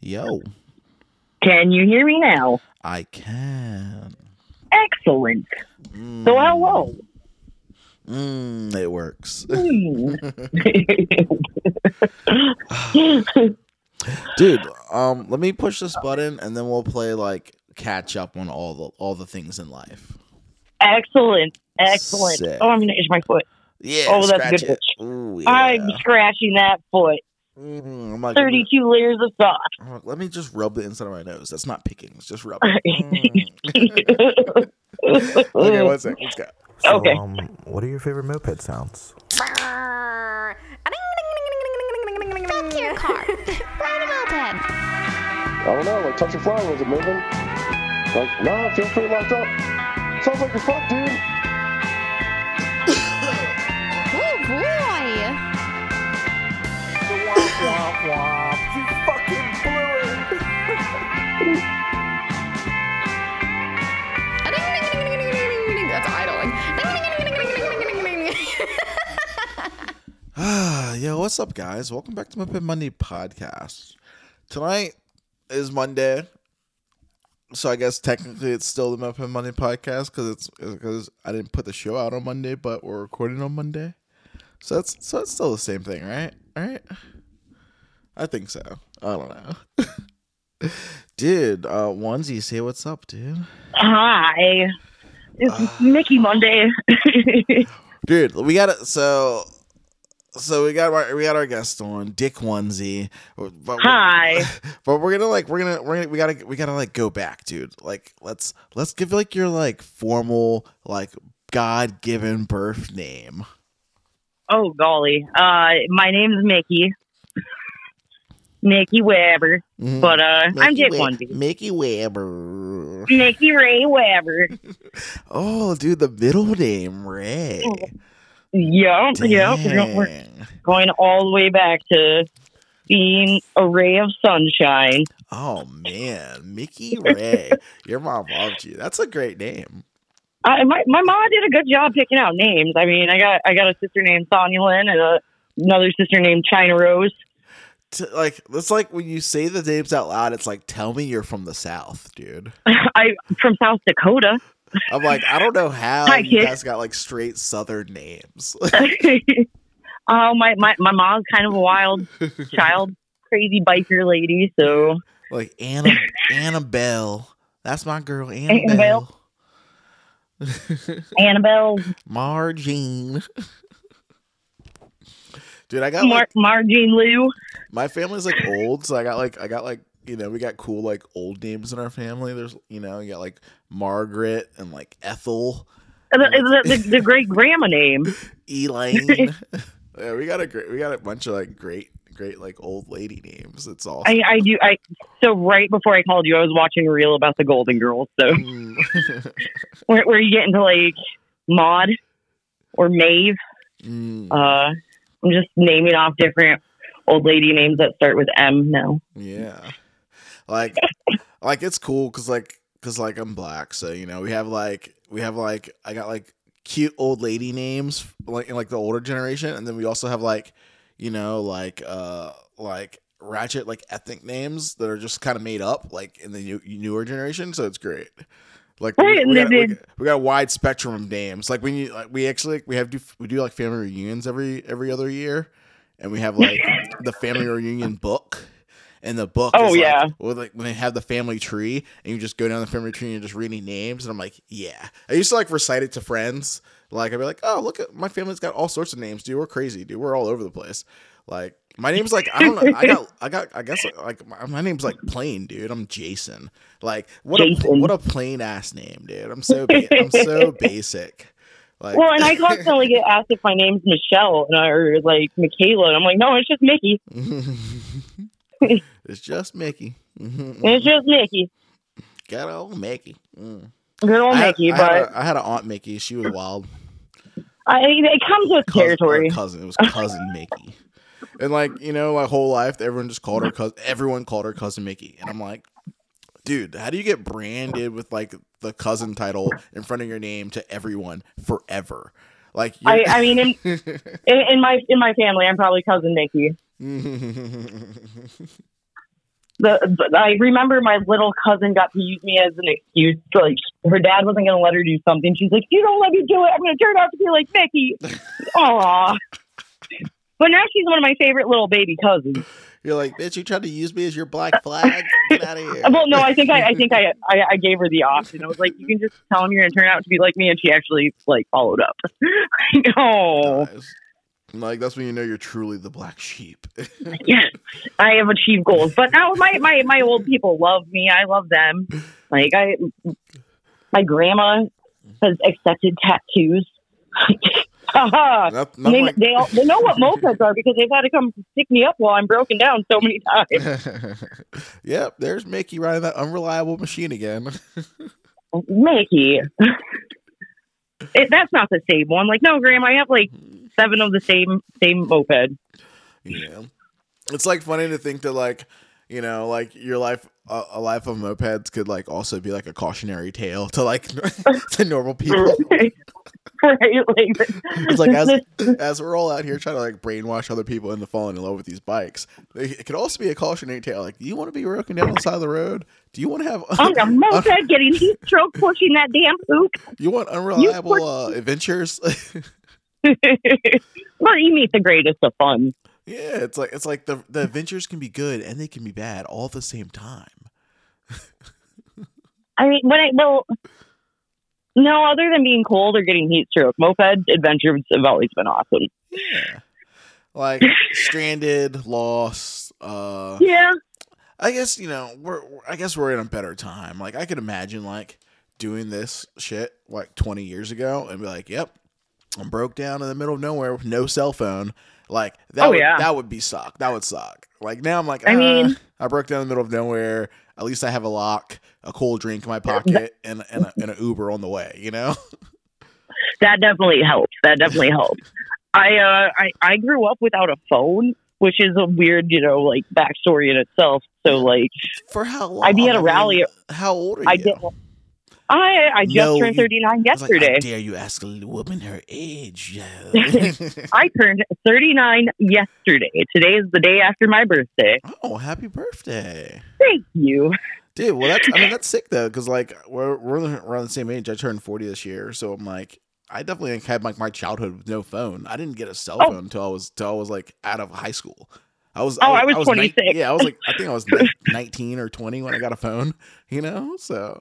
Yo, Can you hear me now? I can. Excellent. Mm, So hello. Mm, it works. Hmm. Dude, um, let me push this button and then we'll play like catch up on all the all the things in life. Excellent. Excellent. Sick. Oh, I'm gonna itch my foot. Yeah. Oh, that's good it. Ooh, I'm scratching that foot. I'm like, 32 layers of socks. Like, let me just rub the inside of my nose. That's not picking. It's just rubbing. Mm. okay, one sec. Let's go. So, Okay. Um, what are your favorite moped sounds? Fuck your car. Ride a moped. I don't know, like touch a flower, was it moving? Like, nah, it feels pretty locked up. Sounds like you're fucked, dude. Womp! You fucking blew it. Ah, Yo, what's up, guys? Welcome back to Pin Monday podcast. Tonight is Monday, so I guess technically it's still the Moped Monday podcast because it's because I didn't put the show out on Monday, but we're recording on Monday, so that's so it's still the same thing, right? All right, I think so. I don't know, dude. Uh, onesie, say what's up, dude. Hi. It's Ah. Mickey Monday. dude we got it so so we got our we got our guest on dick onesie but Hi. but we're gonna like we're gonna we're gonna we gotta we gotta like go back dude like let's let's give like your like formal like god-given birth name oh, golly. Uh, my name's Mickey. Mickey Weber. Mhm. But, uh, I'm Mickey Dick Wa- mickey weber Mickey Ray Weber. oh dude the middle name ray Yep, yep. We're- going all the way back to being a ray of sunshine. oh man mickey ray your mom loved you that's a great name I, my my mom did a good job picking out names. I mean, I got I got a sister named Sonia Lynn and a, another sister named China Rose. To, like it's like when you say the names out loud it's like tell me you're from the south dude I from South Dakota. i'm like i don't know how Hi, you kid. guys got like straight southern names oh my, my my mom's kind of a wild child, crazy biker lady. So like Anna annabelle that's my girl annabelle, Annabelle. Annabelle, margine dude i got Mar- like Margine Lou. My family's like old so i got like i got like you know we got cool like old names in our family there's you know you got like margaret and like ethel The, the, the, the great grandma name. Elaine. yeah, we got a great, we got a bunch of like great, great like old lady names. It's all. I, I do. I so right before I called you, I was watching a reel about the Golden Girls. So Mm. where, where you get into like Maud or Maeve. Mm, Uh, I'm just naming off different old lady names that start with M now. yeah, like, like it's cool because like, because like I'm black, so you know we have like we have like I got like cute old lady names like in like the older generation, and then we also have like, you know, like uh like ratchet like ethnic names that are just kind of made up like in the new, newer generation. So it's great. Like we, Right, we, got, we, got, we got a wide spectrum of names. Like when you like we actually we have do we do like family reunions every every other year, and we have like the family reunion book. And the book, Oh, is like- yeah. well, like when they have the family tree, and you just go down the family tree and you're just reading names, and I'm like, yeah. I used to like recite it to friends. Like I'd be like, oh, look at my family's got all sorts of names, dude. We're crazy, dude. We're all over the place. Like my name's like I don't know. I got I got I guess like my, my name's like plain, dude. I'm Jason. Like what a what a plain ass name, dude. I'm so ba- I'm so basic. Like Well, and I constantly get asked if my name's Michelle and I, or like Michaela, and I'm like, no, it's just Mickey. it's just Mickey. Mhm. It's just Mickey. Got old Mickey. Mm. Good old I had, Mickey, I had but a- I had an aunt Mickey. She was wild. I, it comes with cousin, territory. or cousin. It was cousin Mickey. And like you know, my whole life, everyone just called her cousin. Everyone called her cousin Mickey, and I'm like, dude, how do you get branded with like the cousin title in front of your name to everyone forever? Like, I, I mean, in, in, in my in my family, I'm probably cousin Mickey. the, I remember my little cousin got to use me as an excuse. Like her dad wasn't going to let her do something. She's like, "You don't let me do it. I'm going to turn out to be like Mickey." Aw. But now she's one of my favorite little baby cousins. You're like, bitch, you tried to use me as your black flag? Get out of here. Well, no, I think I, I think I, I, I gave her the option. I was like, you can just tell him you're to turn out to be like me, and she actually like followed up. oh, Nice. Like that's when you know you're truly the black sheep. yes, I have achieved goals. But now my, my, my old people love me. I love them. Like I, my grandma has accepted tattoos. Not- not they, like- they, all, they know what mopeds are because they've had to come pick me up while I'm broken down so many times. yep, there's Mickey riding that unreliable machine again. Mickey. It, that's not the same one. Like, no, Graham, I have like seven of the same same moped. yeah, it's like funny to think that like you know like your life a, a life of mopeds could like also be like a cautionary tale to like to normal people. right? Like, It's like as as we're all out here trying to like brainwash other people into falling in love with these bikes, it could also be a cautionary tale. Like, do you want to be broken down on the side of the road? Do you want to have on a moped getting heat stroke pushing that damn poop. you want unreliable uh, adventures? well, you meet the greatest of fun. yeah, it's like it's like the the adventures can be good and they can be bad all at the same time. I mean, when I well, no, other than being cold or getting heat stroke, moped adventures have always been awesome. Yeah, like stranded, lost. Uh, Yeah, I guess you know we're I guess we're in a better time. Like I could imagine like doing this shit like 20 years ago and be like, "Yep, I'm broke down in the middle of nowhere with no cell phone." Like that Oh, would yeah. that would be suck. That would suck. Like now I'm like, I "Ah, mean- I broke down in the middle of nowhere. At least I have a lock, a cool drink in my pocket, and and, a, and an Uber on the way. You know? that definitely helps. That definitely helps. I uh, I I grew up without a phone, which is a weird, you know, like backstory in itself. So like, For how long? I'd be at a I mean, rally- how old are I you? I I just No, turned thirty nine I was like, yesterday. How dare you ask a woman her age? Yeah. I turned 39 yesterday. Today is the day after my birthday. oh, happy birthday! Thank you. Dude, well, that's I mean that's sick though, because like we're we're around the same age. I turned forty this year, so I'm like, I definitely had like my childhood with no phone. I didn't get a cell Oh. phone until I was till I was like out of high school. I was Oh, I was nine- 26. yeah, I was like I think I was nineteen or twenty when I got a phone. You know, so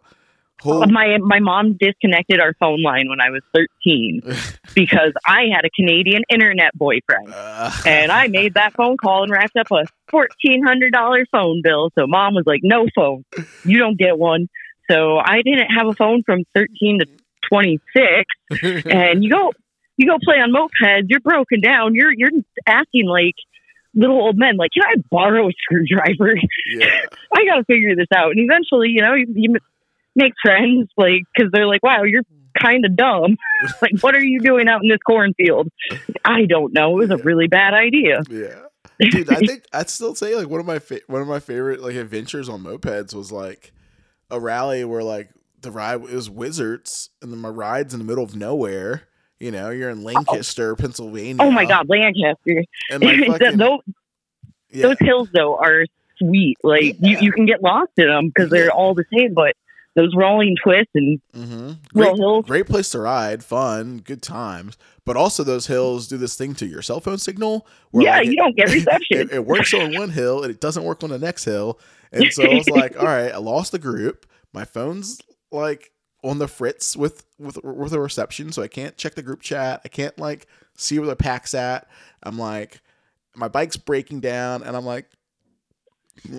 My my mom disconnected our phone line when I was 13 because I had a Canadian internet boyfriend. uh, And I made that phone call and racked up a $1,400 phone bill. So mom was like, no phone. You don't get one. So I didn't have a phone from 13 to 26. and you go you go play on mopeds, you're broken down, you're you're acting like little old men, like, can I borrow a screwdriver? yeah, I gotta figure this out. And eventually, you know, you, you make friends, like, because they're like, wow, you're kind of dumb. like, what are you doing out in this cornfield? I don't know. It was a really bad idea. yeah. Dude, I think I'd still say like one of my fa- one of my favorite like adventures on mopeds was like a rally where like the ride it was wizards and then my ride's in the middle of nowhere. You know, you're in oh. Lancaster, Pennsylvania. Oh my God, Lancaster. And like fucking, those, yeah, those hills, though, are sweet. Like, you, Yeah. you can get lost in them because they're all the same, but those rolling twists and hmm great, hills. great place to ride, fun, good times. But also those hills do this thing to your cell phone signal. where, Yeah, like, you it- don't get reception. it, it works on one hill and it doesn't work on the next hill. And so I was like, all right, I lost the group. My phone's like on the fritz with with with a reception, so I can't check the group chat. I can't like see where the pack's at. I'm like, my bike's breaking down, and I'm like,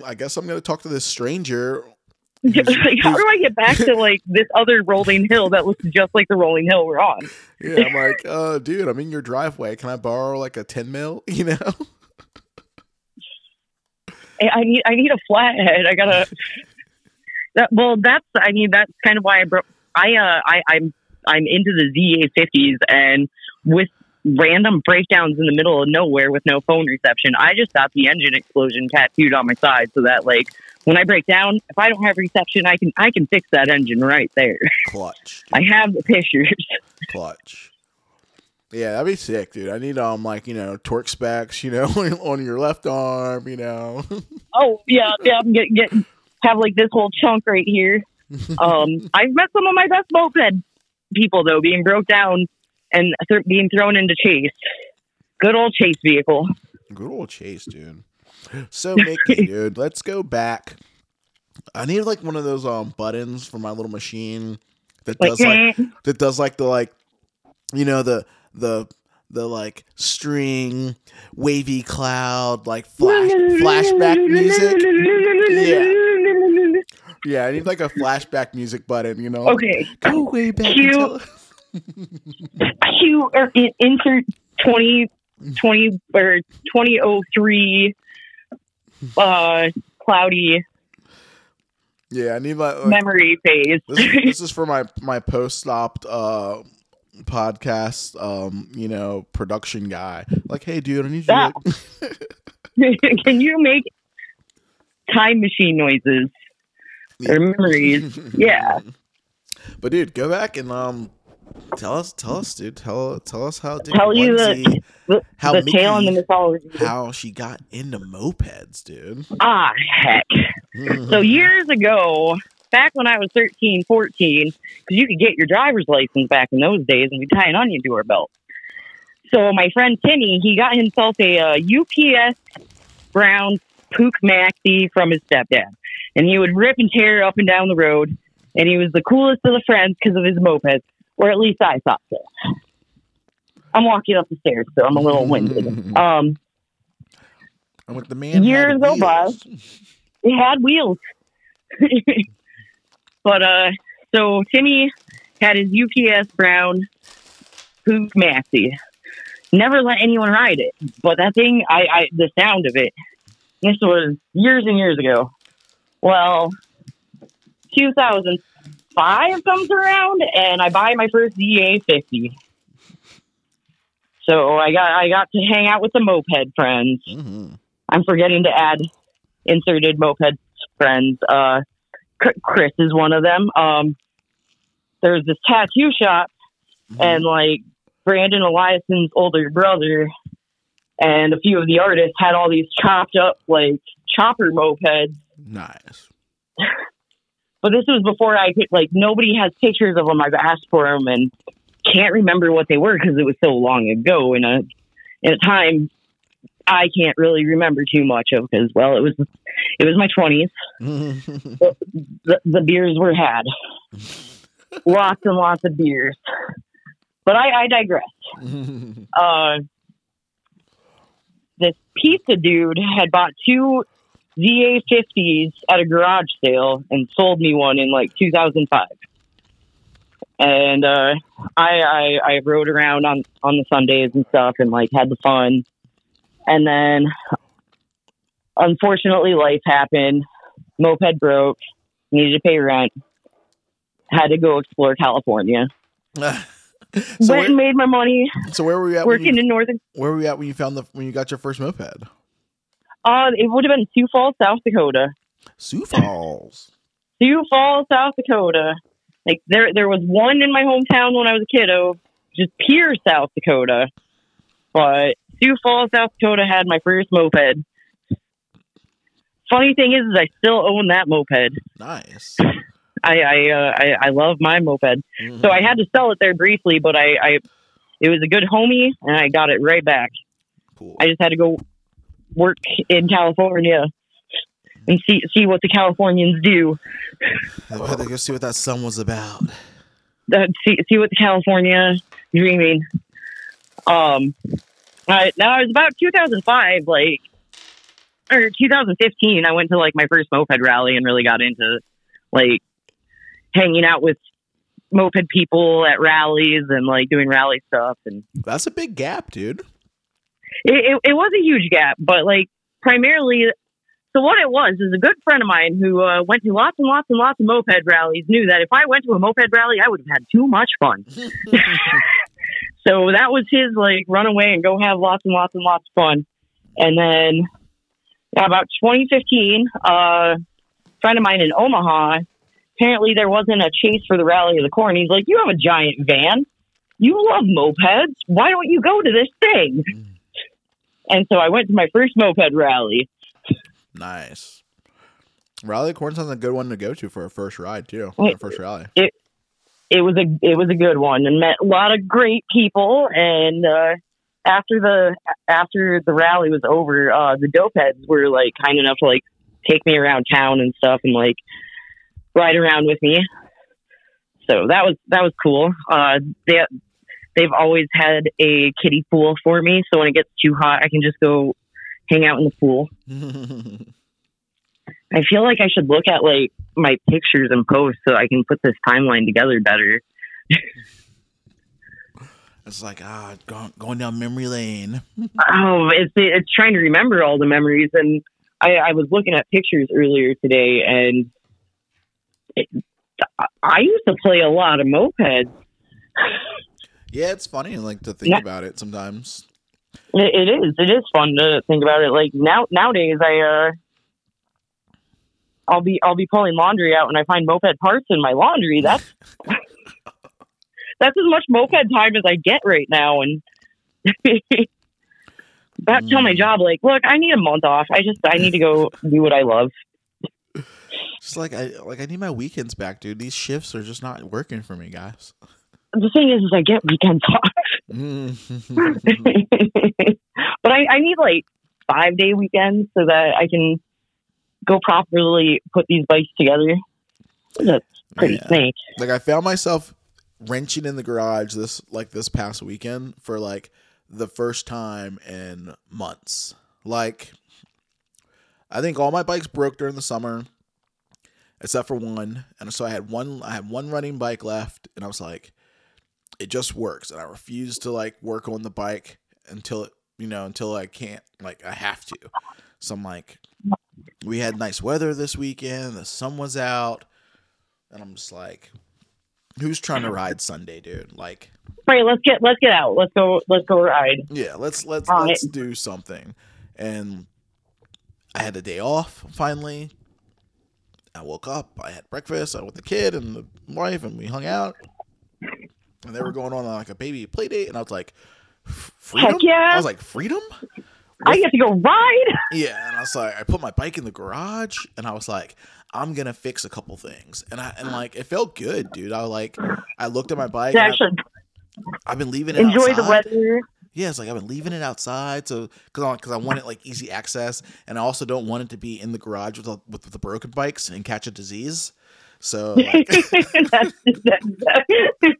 I guess I'm gonna talk to this stranger. Like, how do I get back to like this other rolling hill that looks just like the rolling hill we're on? Yeah, I'm like, uh, dude, I'm in your driveway. Can I borrow like a ten mil? You know? I need I need a flathead. I gotta. That, well, that's I mean that's kind of why I broke. I uh I I'm I'm into the ZA50s and with random breakdowns in the middle of nowhere with no phone reception, I just got the engine explosion tattooed on my side so that like when I break down, if I don't have reception, I can I can fix that engine right there. Clutch, I have the pictures. clutch. Yeah, that'd be sick, dude. I need um like you know torque specs, you know, on your left arm, you know. Oh yeah, yeah. I'm get, get have like this whole chunk right here. Um, I've met some of my best moped people though, being broke down and th- being thrown into chase. Good old chase vehicle. Good old Chase, dude. So Mickey, dude, let's go back. I need like one of those um buttons for my little machine that does like that does like the like you know the the the like string wavy cloud like flash flashback music. Yeah, Yeah, I need like a flashback music button, you know. Okay, Go way back. Until- Q or in, insert 20, 20 or twenty oh three. Uh, cloudy yeah, I need my like, memory phase. this, is, this is for my my post stopped uh podcast um you know production guy like hey dude i need you to Can you make time machine noises or memories? Yeah. but dude go back and um tell us tell us dude tell tell us how Dick Tell you the- The, How the tale and the mythology. how she got into mopeds dude Ah, heck. So years ago, back when I was 13, 14, because you could get your driver's license back in those days and you tie an onion to her belt. So my friend Timmy, he got himself a uh, UPS brown Puch Maxi from his stepdad. And he would rip and tear up and down the road. And he was the coolest of the friends because of his moped, or at least I thought so. I'm walking up the stairs, so I'm a little winded. Um, and with the man years go by. it had wheels. but uh so Timmy had his UPS brown Puch Maxi. Never let anyone ride it. But that thing I, I the sound of it. This was years and years ago. Well, 2005 comes around and I buy my first ZA 50. So I got I got to hang out with the moped friends. Mhm. I'm forgetting to add inserted moped friends. Uh, Chris is one of them. Um, there's this tattoo shop, and like Brandon Eliason's older brother, and a few of the artists had all these chopped up like chopper mopeds. nice But this was before I could like nobody has pictures of them. I've asked for them and can't remember what they were because it was so long ago in a in a time I can't really remember too much of because well it was it was my twenties. The, the beers were had, lots and lots of beers. But I, I digress. Uh, this pizza dude had bought two ZA50s at a garage sale and sold me one in like 2005. And uh, I, I I rode around on on the Sundays and stuff and like had the fun. And then unfortunately life happened. Moped broke, needed to pay rent. Had to go explore California. so, Went where, and made my money so where were you at working you, in northern where were you at when you found the when you got your first moped uh it would have been Sioux Falls, South Dakota. sioux falls Sioux Falls, South Dakota. Like there, there was one in my hometown when I was a kiddo, just pure South Dakota. But Sioux Falls, South Dakota had my first moped. Funny thing is, is I still own that moped. nice I, I, uh, I, I love my moped. So I had to sell it there briefly, but I, I, it was a good homie, and I got it right back. cool I just had to go work in California and see see what the Californians do. I had to go see what that sun was about uh, see see what the California dreaming. Um, I, now it was about 2005, like or 2015. I went to like my first moped rally and really got into like hanging out with moped people at rallies and like doing rally stuff. And that's a big gap dude it, it, it was a huge gap, but like primarily. So what it was is a good friend of mine who uh, went to lots and lots and lots of moped rallies knew that if I went to a moped rally, I would have had too much fun. So that was his like run away and go have lots and lots and lots of fun. And then about 2015, uh, a friend of mine in Omaha, apparently there wasn't a chase for the Rally of the Corn. He's like, You have a giant van. you love mopeds. Why don't you go to this thing? And so I went to my first moped rally. Nice. Rally Corn sounds like a good one to go to for a first ride too. For a first rally. It was a it was a good one and met a lot of great people. And uh, after the after the rally was over, uh, the dope heads were like kind enough to like take me around town and stuff and like ride around with me. So that was that was cool. Uh, they they've always had a kiddie pool for me, so when it gets too hot, I can just go hang out in the pool. I feel like I should look at like my pictures and posts so I can put this timeline together better. it's like ah, going, going down memory lane. Oh, it's it's trying to remember all the memories, and I, I was looking at pictures earlier today, and it, I used to play a lot of mopeds. Yeah, it's funny like to think Yeah. about it sometimes. It, it is. It is fun to think about it. Like now, nowadays, I uh, I'll be I'll be pulling laundry out, and I find moped parts in my laundry. That's that's as much moped time as I get right now, and. About to tell my Mm. job, like, look, I need a month off. I just, I need to go do what I love. Just like I like I need my weekends back, dude. These shifts are just not working for me, guys. The thing is, is I get weekends off, but I, I need like five day weekends so that I can go properly put these bikes together. That's pretty Yeah. snake. like I found myself wrenching in the garage this like this past weekend for like the first time in months. Like I think all my bikes broke during the summer except for one. And so I had one I had one running bike left and I was like it just works and I refuse to like work on the bike until it you know until I can't like I have to. So I'm like we had nice weather this weekend, the sun was out and I'm just like who's trying to ride Sunday, dude? Like All right, let's get let's get out. Let's go. Let's go ride. yeah, let's let's All let's do something. And I had a day off finally. I woke up, I had breakfast, I was with the kid and the wife, and we hung out. And they were going on like a baby play date, and I was like, "Freedom!" yeah. I was like, "Freedom!" I get to go ride. Yeah, and I was like, I put my bike in the garage, and I was like, I'm gonna fix a couple things, and I and like it felt good, dude. I like, I looked at my bike. To I- actually I've been leaving it enjoy the weather. Yeah, it's like I've been leaving it outside, so because I, 'cause I want it like easy access, and I also don't want it to be in the garage with the, with the broken bikes and catch a disease. So, like, That's- that's-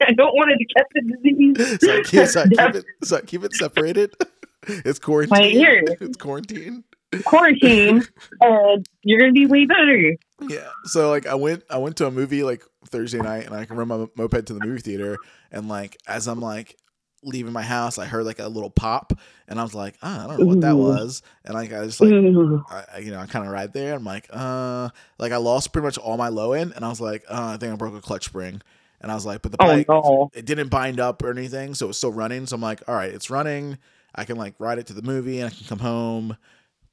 I don't want it to catch the disease. so, I keep, so, I keep it, so I keep it separated. It's quarantine. It's quarantine. Quarantine, and you're gonna be way better. Yeah. So like I went I went to a movie like Thursday night, and I can run my moped to the movie theater, and like as I'm like leaving my house, I heard like a little pop, and I was like, ah, I don't know what that was, and like I just like. I, you know, I kind of ride there. I'm like, uh, like I lost pretty much all my low end, and I was like, uh, I think I broke a clutch spring, and I was like, but the Oh no! it didn't bind up or anything, so it was still running. So I'm like, all right, it's running. I can like ride it to the movie, and I can come home.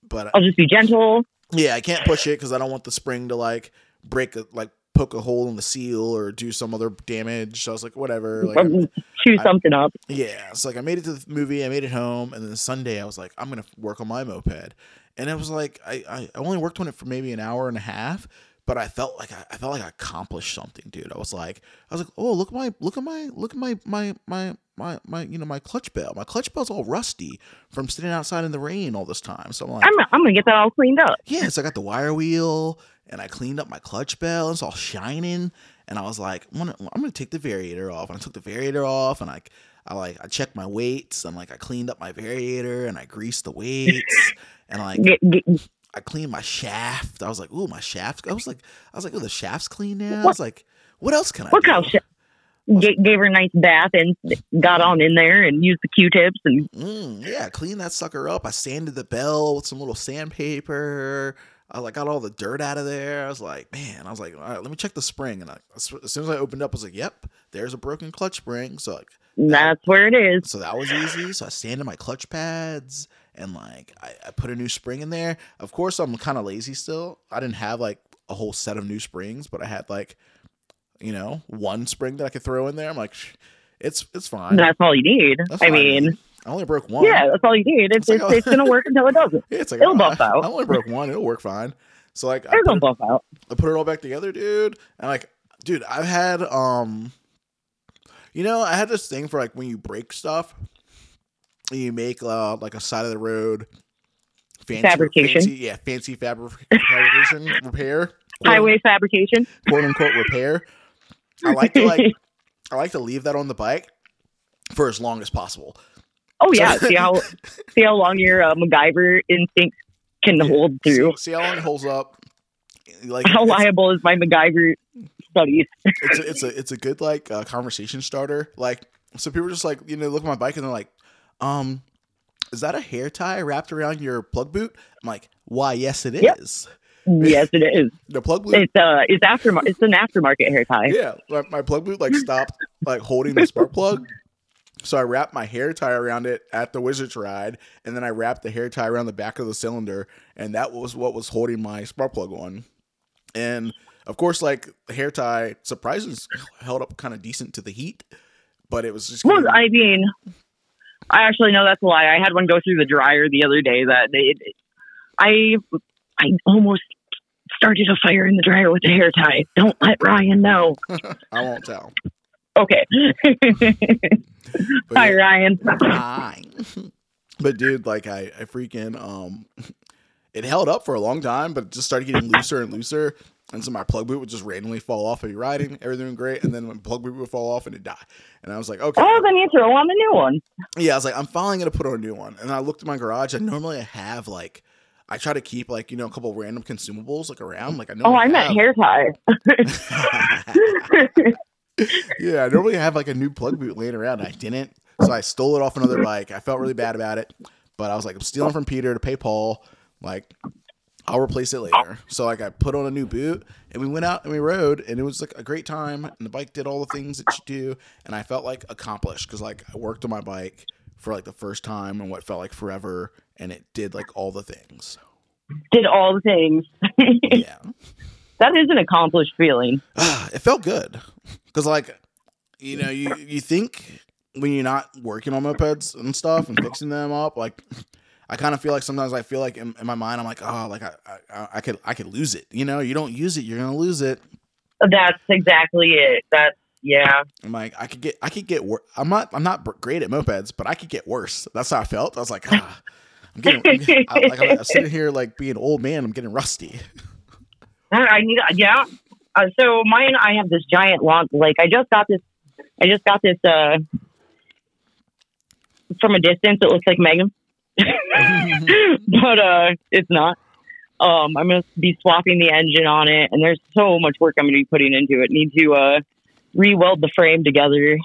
But I'll just be gentle. yeah, I can't push it because I don't want the spring to like break, like poke a hole in the seal or do some other damage. So I was like, whatever. Like, chew I- something up. yeah, it's like I made it to the movie, I made it home, and then Sunday I was like, I'm gonna work on my moped, and it was like I, I, I only worked on it for maybe an hour and a half, but I felt like I, I felt like I accomplished something, dude. I was like, I was like, oh look at my look at my look at my my my my my you know my clutch bell, my clutch bell's all rusty from sitting outside in the rain all this time. So I'm like, I'm I'm gonna get that all cleaned up. yeah, so I got the wire wheel and I cleaned up my clutch bell. It's all shining, and I was like, I'm gonna, I'm gonna take the variator off. And I took the variator off, and I, I like, I checked my weights, and like, I cleaned up my variator, and I greased the weights, and like, I cleaned my shaft. I was like, ooh, my shaft. I was like, I was like, oh, the shaft's clean now. I was like, what else can I do? how g- gave her a nice bath and got on in there and used the Q-tips and Mm, yeah, clean that sucker up. I sanded the bell with some little sandpaper. I like got all the dirt out of there. I was like, man, I was like, all right, let me check the spring. And I, as soon as I opened up, I was like, yep, there's a broken clutch spring. So like, that's where it is. so that was easy. So I sanded my clutch pads and like I, I put a new spring in there. Of course, I'm kind of lazy still. I didn't have like a whole set of new springs, but I had like, you know, one spring that I could throw in there. I'm like, It's it's fine. That's all you need. That's I mean, I only broke one. yeah, that's all you need. It's It's it's, like, oh. it's gonna work until it doesn't. Yeah, it's like It'll uh, buff out. I only broke one. It'll work fine. So like, I put, buff out. I put it all back together, dude. And like, dude, I've had um, you know, I had this thing for like when you break stuff, and you make uh like a side of the road fancy Fabrication. fancy, yeah, fancy fabri- fabrication repair, quote, Highway fabrication. quote unquote repair. I like to like I like to leave that on the bike for as long as possible. Oh yeah. see how see how long your uh, MacGyver instinct can hold through. See, see how long it holds up. Like How liable is my MacGyver studies? it's a, it's a it's a good like uh, conversation starter. Like so people are just like you know look at my bike and they're like, um, is that a hair tie wrapped around your plug boot? I'm like, why? Yes, it is. Yep. yes, it is. The plug boot. It's uh, it's after it's an aftermarket hair tie. yeah, my, my plug boot like stopped like holding the spark plug. So I wrapped my hair tie around it at the Wizards ride, and then I wrapped the hair tie around the back of the cylinder, and that was what was holding my spark plug on. And of course, like hair tie, surprisingly held up kind of decent to the heat, but it was just Well, I mean, I actually know that's a lie. I had one go through the dryer the other day that they, I, I almost started a fire in the dryer with the hair tie. Don't let Ryan know. I won't tell. Okay. But Hi, yeah, Ryan. hi. but dude, like I, I freaking um, it held up for a long time, but it just started getting looser and looser. And so my plug boot would just randomly fall off and be riding, everything was great, and then my plug boot would fall off and it die. And I was like, okay, Oh, then you throw on the new one. yeah. I was like, I'm finally gonna put on a new one. And I looked at my garage, and normally I have like, I try to keep like you know a couple random consumables like around. Like I know. Oh, I meant hair tie. yeah, I normally have like a new plug boot laying around. I didn't, so I stole it off another bike. I felt really bad about it, but I was like, I'm stealing from Peter to pay Paul. Like, I'll replace it later. So like, I put on a new boot, and we went out and we rode, and it was like a great time. And the bike did all the things it should do, and I felt like accomplished because like I worked on my bike for like the first time and what felt like forever, and it did like all the things. Did all the things. Yeah. That is an accomplished feeling. it felt good because like you know you you think when you're not working on mopeds and stuff and fixing them up like i kind of feel like sometimes i feel like in, in my mind i'm like oh like I, I i could i could lose it you know you don't use it you're gonna lose it That's exactly it. That's yeah. i'm like i could get i could get wor- i'm not i'm not great at mopeds but i could get worse that's how i felt i was like ah i'm getting I, like i'm sitting here like being an old man i'm getting rusty I need yeah. Uh, so mine, I have this giant lawn. Like I just got this. I just got this. Uh, from a distance, it looks like Megan, but uh, it's not. Um, I'm gonna be swapping the engine on it, and there's so much work I'm gonna be putting into it. Need to uh, re-weld the frame together.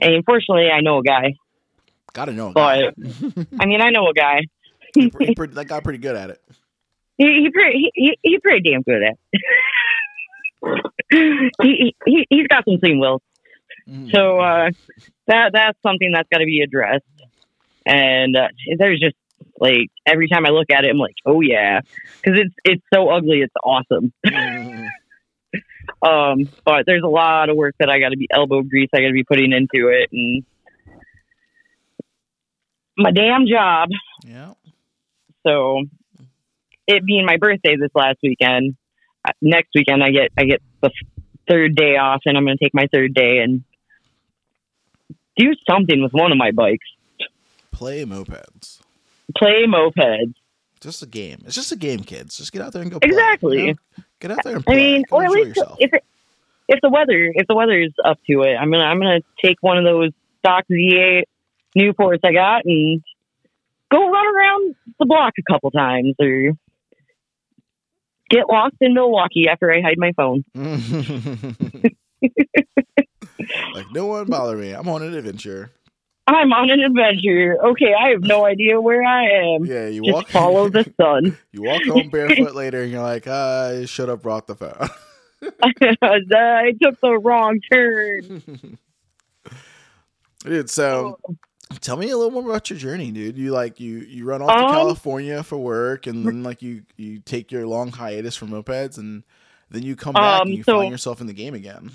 And unfortunately, I know a guy, gotta know a guy. but I mean, I know a guy. He he that guy pretty good at it He he pretty he, he he's pretty damn good at. he, he he's got some clean wheels. Mhm. So uh, that that's something that's got to be addressed. And uh, there's just like every time I look at it, I'm like, oh yeah, because it's it's so ugly, it's awesome. Mhm. Um, but there's a lot of work that I got to be elbow grease I got to be putting into it, and my damn job. yeah So it being my birthday this last weekend, uh, next weekend I get I get the third day off, and I'm going to take my third day and do something with one of my bikes. play mopeds Play mopeds. just a game. It's just a game, kids. Just get out there and go. Play, Exactly. you know? Get out there and play. I mean, Go or at least yourself. if it, if the weather if the weather is up to it, I'm gonna I'm gonna take one of those stock ZA Newports I got and go run around the block a couple times or get lost in Milwaukee after I hide my phone. like no one bother me. I'm on an adventure. I'm on an adventure. Okay, I have no idea where I am. Yeah, you Just walk. follow the sun. you walk home barefoot later, and you're like, I should have brought the phone. I took the wrong turn. dude, so oh. Tell me a little more about your journey, dude. You like you you run off to Um, California for work, and then like you you take your long hiatus from mopeds, and then you come back Um, and you so- find yourself in the game again.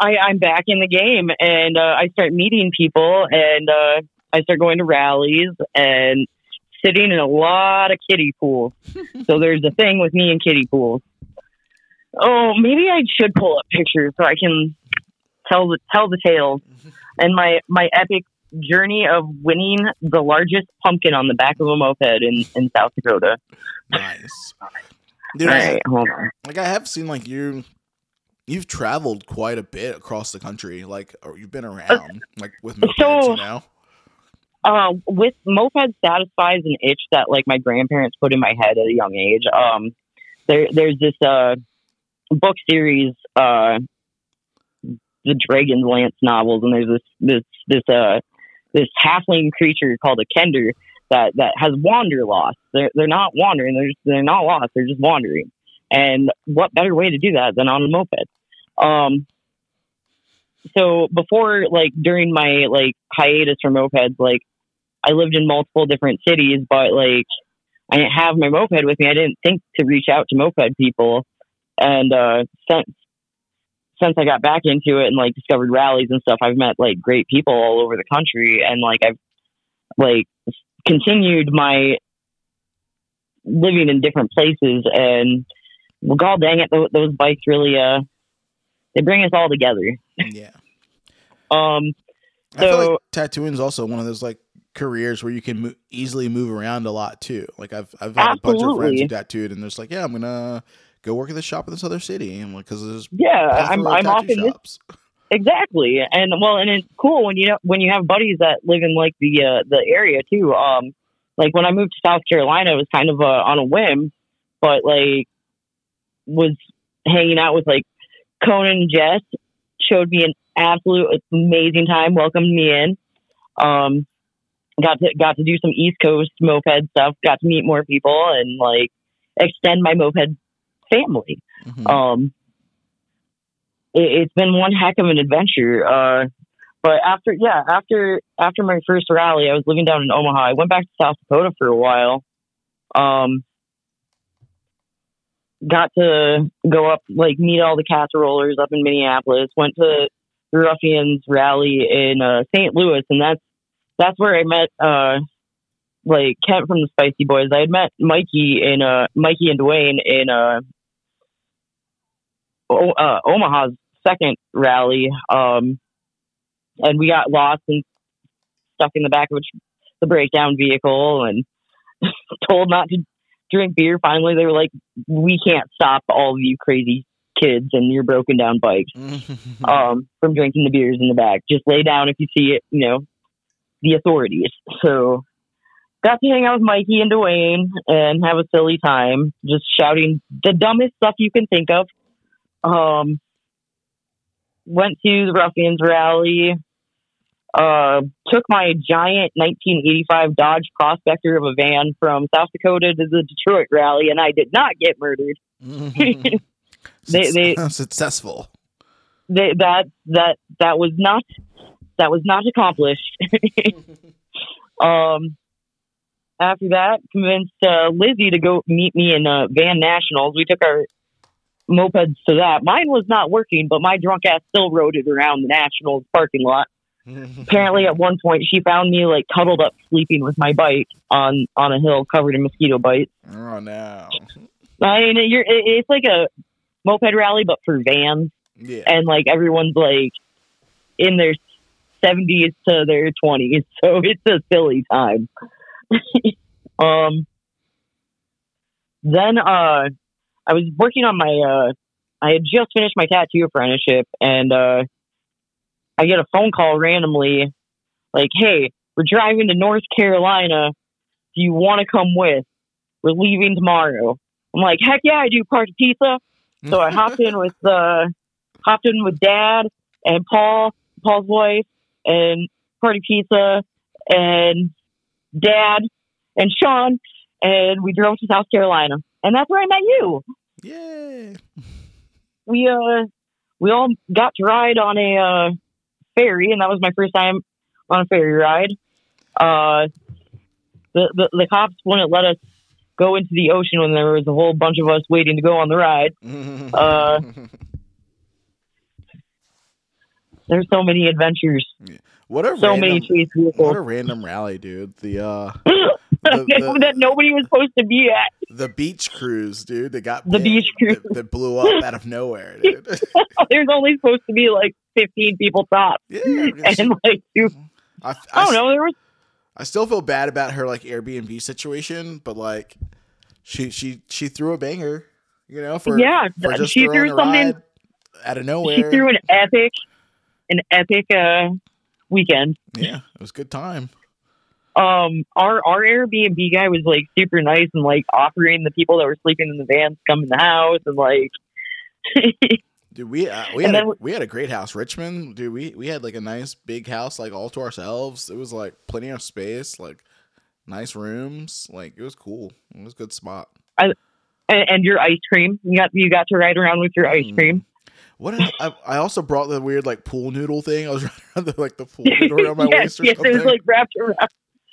I, I'm back in the game, and uh, I start meeting people, and uh, I start going to rallies and sitting in a lot of kiddie pools. so there's a thing with me and kiddie pools. Oh, maybe I should pull up pictures so I can tell the tell the tales and my my epic journey of winning the largest pumpkin on the back of a moped in in South Dakota. Nice. Dude, All I- right, hold on. like I have seen like you you've traveled quite a bit across the country. Like or you've been around like with mopeds, so- you know? uh, with moped satisfies an itch that like my grandparents put in my head at a young age. Um, there, there's this uh, book series, uh, the Dragon's Lance novels, and there's this this this uh this halfling creature called a Kender that that has wanderlust. They're they're not wandering. They're just, they're not lost. They're just wandering. And what better way to do that than on a moped? Um, so before like during my like hiatus from mopeds like i lived in multiple different cities but like i didn't have my moped with me i didn't think to reach out to moped people and uh since since i got back into it and like discovered rallies and stuff i've met like great people all over the country and like i've like continued my living in different places and well god dang it those, those bikes really uh they bring us all together Yeah. um I feel like tattooing is also one of those like careers where you can mo- easily move around a lot too. Like I've I've had a bunch of friends Absolutely. who tattooed and they're just like, yeah, I'm gonna go work at the shop in this other city, and like because there's yeah i'm i'm often this. Exactly, and well, and it's cool when you know when you have buddies that live in like the uh, the area too. Um, like when I moved to South Carolina, it was kind of uh, on a whim, but like was hanging out with like Conan and Jess. Showed me an absolute amazing time, welcomed me in. Um, got to got to do some East Coast moped stuff. Got to meet more people and like extend my moped family. Mhm. um it, it's been one heck of an adventure uh but after yeah after after my first rally i was living down in omaha. I went back to south dakota for a while um got to go up like meet all the casserolers up in minneapolis went to the ruffians rally in uh st louis and that's that's where i met uh like kent from the spicy boys. I had met mikey in uh mikey and dwayne in uh Omaha's second rally, um, and we got lost and stuck in the back of the breakdown vehicle and told not to drink beer. Finally, they were like, "We can't stop all of you crazy kids and your broken down bikes um, from drinking the beers in the back. Just lay down if you see it. You know, the authorities." So. Got to hang out with Mikey and Dwayne and have a silly time, just shouting the dumbest stuff you can think of um, went to the Ruffians rally. Uh, took my giant 1985 Dodge Prospector of a van from South Dakota to the Detroit rally, and I did not get murdered. They- they- successful. They, that that that was not that was not accomplished. um, after that, convinced uh, Lizzie to go meet me in uh, Van Nationals. We took our mopeds to that. Mine was not working, but my drunk ass still rode it around the Nationals parking lot. Apparently, at one point, she found me like cuddled up, sleeping with my bike on on a hill covered in mosquito bites. oh no. I mean, you're it, it's like a moped rally, but for vans, Yeah. and like everyone's like in their seventies to their twenties, so it's a silly time. um, then uh, I was working on my uh, I had just finished my tattoo apprenticeship, and uh, I get a phone call randomly, like, "Hey, we're driving to North Carolina. Do you want to come with? We're leaving tomorrow." I'm like, "Heck yeah, I do party pizza." So I hopped in with uh, hopped in with Dad and Paul, Paul's wife, and Party Pizza, and Dad and Sean, and we drove to South Carolina, and that's where I met you. Yay. We uh, we all got to ride on a uh, ferry, and that was my first time on a ferry ride. Uh, the, the the cops wouldn't let us go into the ocean when there was a whole bunch of us waiting to go on the ride. Uh, There's so many adventures, What a so random, many chase what vehicles a random rally, dude. The uh the- the- that nobody was supposed to be at. the beach cruise, dude. That got The big, beach cruise. that, that blew up out of nowhere, dude. There's only supposed to be like 15 people top, yeah, and like two, I, I, I don't know. There was I still feel bad about her like Airbnb situation, but like she she she threw a banger, you know, for yeah, for just she threw something. out of nowhere. She threw an epic, an epic uh weekend. yeah, it was a good time. Um our our Airbnb guy was like super nice and like offering the people that were sleeping in the van to come in the house and like Dude, we uh, we And had a, we had a great house, Richmond. Dude, we we had like a nice big house, like all to ourselves. It was like plenty of space, like nice rooms. Like it was cool. It was a good spot. and, and your ice cream. You got you got to ride around with your ice Mm. cream. What I, I also brought the weird like pool noodle thing. I was running around the, like the pool noodle around my yes, waist or yes, something. it was like wrapped around.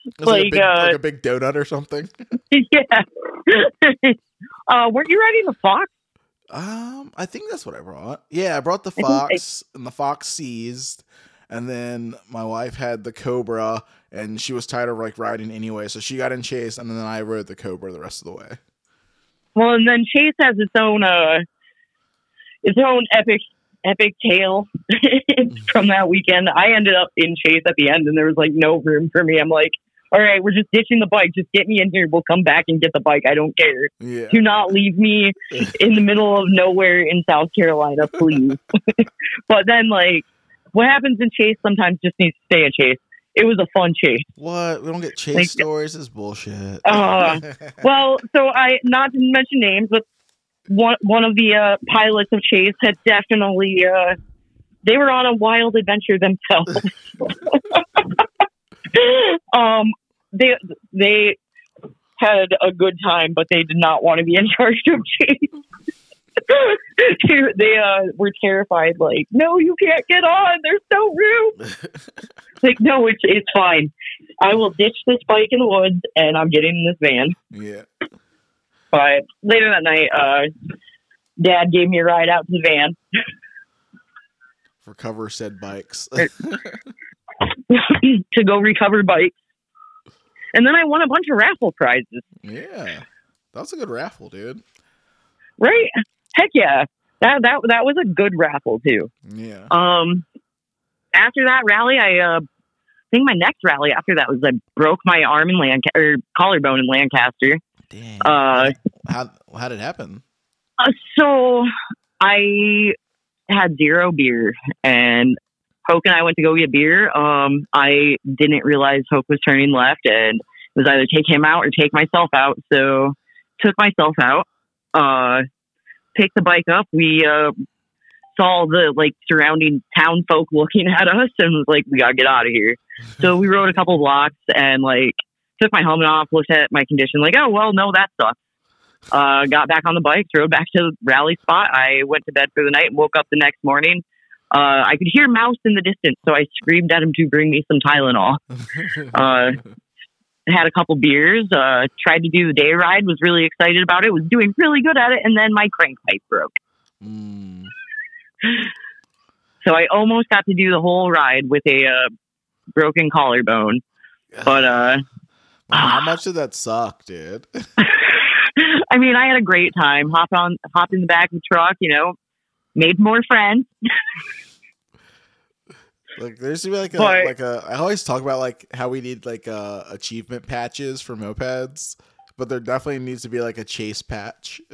It was like, a big, uh, like a big donut or something. yeah. uh, weren't you riding the fox? Um, I think that's what I brought. Yeah, I brought the fox, and the fox seized, and then my wife had the cobra, and she was tired of like riding anyway, so she got in chase, and then I rode the cobra the rest of the way. Well, and then Chase has its own uh its own epic epic tale from that weekend. I ended up in Chase at the end and there was like no room for me. I'm like, all right, we're just ditching the bike. Just get me in here. We'll come back and get the bike. I don't care. Yeah, Do not leave me in the middle of nowhere in South Carolina, please. but then like what happens in Chase sometimes just needs to stay in Chase. It was a fun chase. what? We don't get chase Like- stories. This is bullshit. Uh, Well, so I not to mention names, but one one of the uh, pilots of Chase had definitely uh, they were on a wild adventure themselves. um, they they had a good time, but they did not want to be in charge of Chase. they uh, were terrified, like, no, you can't get on. There's no room. like, no, it's it's fine. I will ditch this bike in the woods, and I'm getting in this van. yeah, But later that night, uh, Dad gave me a ride out to the van for cover said bikes. to go recover bikes. And then I won a bunch of raffle prizes. yeah, that was a good raffle, dude. Right? Heck yeah. That that that was a good raffle too. Yeah, Um after that rally I uh I think my next rally after that was I broke my arm in Lancaster or collarbone in Lancaster. damn. Uh how how did it happen? Uh, so I had zero beer, and Hoke and I went to go get a beer. Um, I didn't realize Hoke was turning left, and it was either take him out or take myself out. So took myself out. Uh, picked the bike up. We uh, saw the like surrounding town folk looking at us, and was like, "We gotta get out of here." So we rode a couple blocks and like took my helmet off, looked at my condition, like, "Oh well, no, that sucks." uh, got back on the bike, rode back to the rally spot. I went to bed for the night and woke up the next morning. Uh, I could hear Mouse in the distance, so I screamed at him to bring me some Tylenol. Uh, Had a couple beers, uh, tried to do the day ride, was really excited about it, was doing really good at it, and then my crank pipe broke. Mm. So I almost got to do the whole ride with a uh, broken collarbone. But uh, How much did that suck, dude? I mean, I had a great time. Hop on, hop in the back of the truck, you know, made more friends. Like there's to be like a But- like a I always talk about like how we need like uh achievement patches for mopeds, but there definitely needs to be like a chase patch.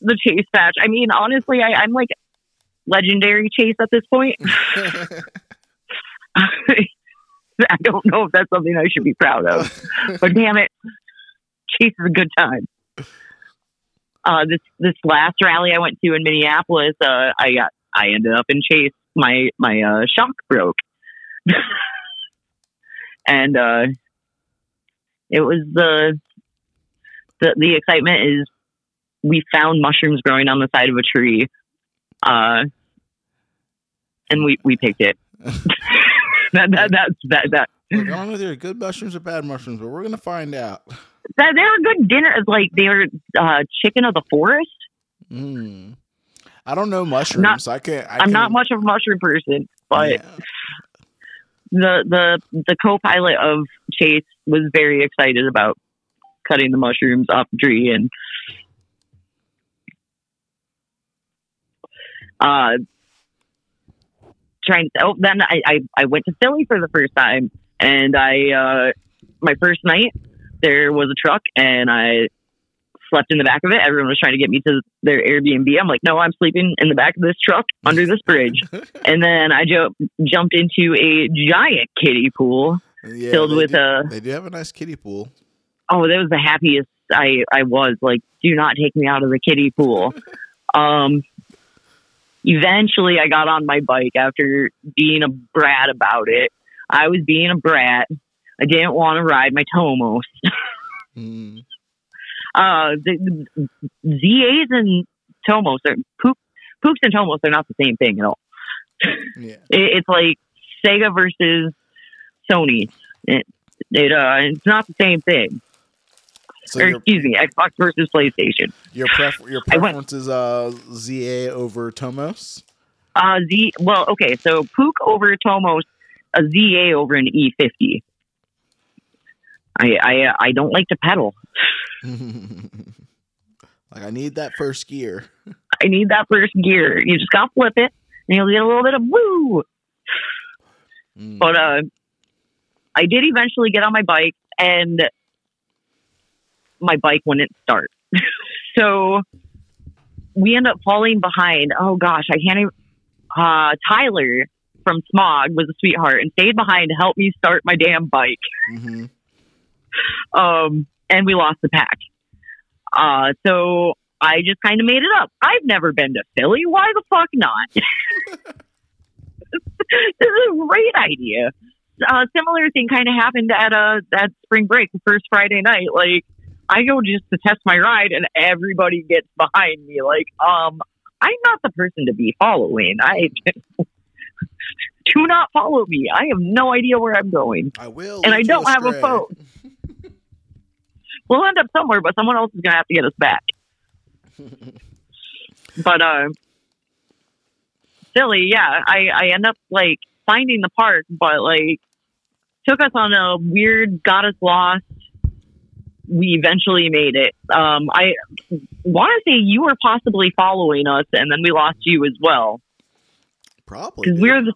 the chase patch. I mean, honestly, I, I'm like legendary chase at this point. I don't know if that's something I should be proud of, but damn it, chase is a good time. Uh, this this last rally I went to in Minneapolis, uh, I got I ended up in chase. My my uh, shock broke, and uh, it was the the the excitement is we found mushrooms growing on the side of a tree, uh, and we we picked it. that, that that's that that don't know if they're good mushrooms or bad mushrooms, but we're gonna find out. That they were good dinner. Like they were uh, chicken of the forest. Mm. I don't know mushrooms. I can't. I I'm not can't- much of a mushroom person. but Yeah. the the the co-pilot of Chase was very excited about cutting the mushrooms off the tree and uh trying to oh then I, I I went to Philly for the first time and I uh my first night there was a truck and I slept in the back of it. Everyone was trying to get me to their Airbnb. I'm like, no, I'm sleeping in the back of this truck under this bridge. and then I ju- jumped into a giant kiddie pool Yeah, filled with do, a They do have a nice kiddie pool. oh, that was the happiest I I was. Like, do not take me out of the kiddie pool. um, eventually, I got on my bike after being a brat about it. I was being a brat. I didn't want to ride my Tomos. Mm. Uh, the, the ZAs and Tomos are poop, poops and Tomos are not the same thing at all. Yeah. It, it's like Sega versus Sony. It, it uh, it's not the same thing. So or excuse me, Xbox versus PlayStation. your pref- your preference is uh ZA over Tomos. Uh, Z. Well, okay, so Puch over Tomos, a ZA over an E50. I I uh, I don't like to pedal. like I need that first gear. I need that first gear. You just gotta flip it, and you'll get a little bit of woo. Mm. But uh, I did eventually get on my bike, and my bike wouldn't start. so we end up falling behind. Oh gosh, I can't even. Uh, Tyler from Smog was a sweetheart and stayed behind to help me start my damn bike. hmm Um, and we lost the pack. Uh, so I just kind of made it up. I've never been to Philly. Why the fuck not? this is a great idea. Uh, similar thing kind of happened at uh at spring break, the first Friday night. Like I go just to test my ride, and everybody gets behind me. Like, um, I'm not the person to be following. I do not follow me. I have no idea where I'm going. I will. And I don't have a phone. We'll end up somewhere, but someone else is gonna have to get us back. but uh, Philly, yeah, I I end up like finding the park, but like took us on a weird, got us lost. We eventually made it. Um, I want to say you were possibly following us, and then we lost you as well Probably. because we're the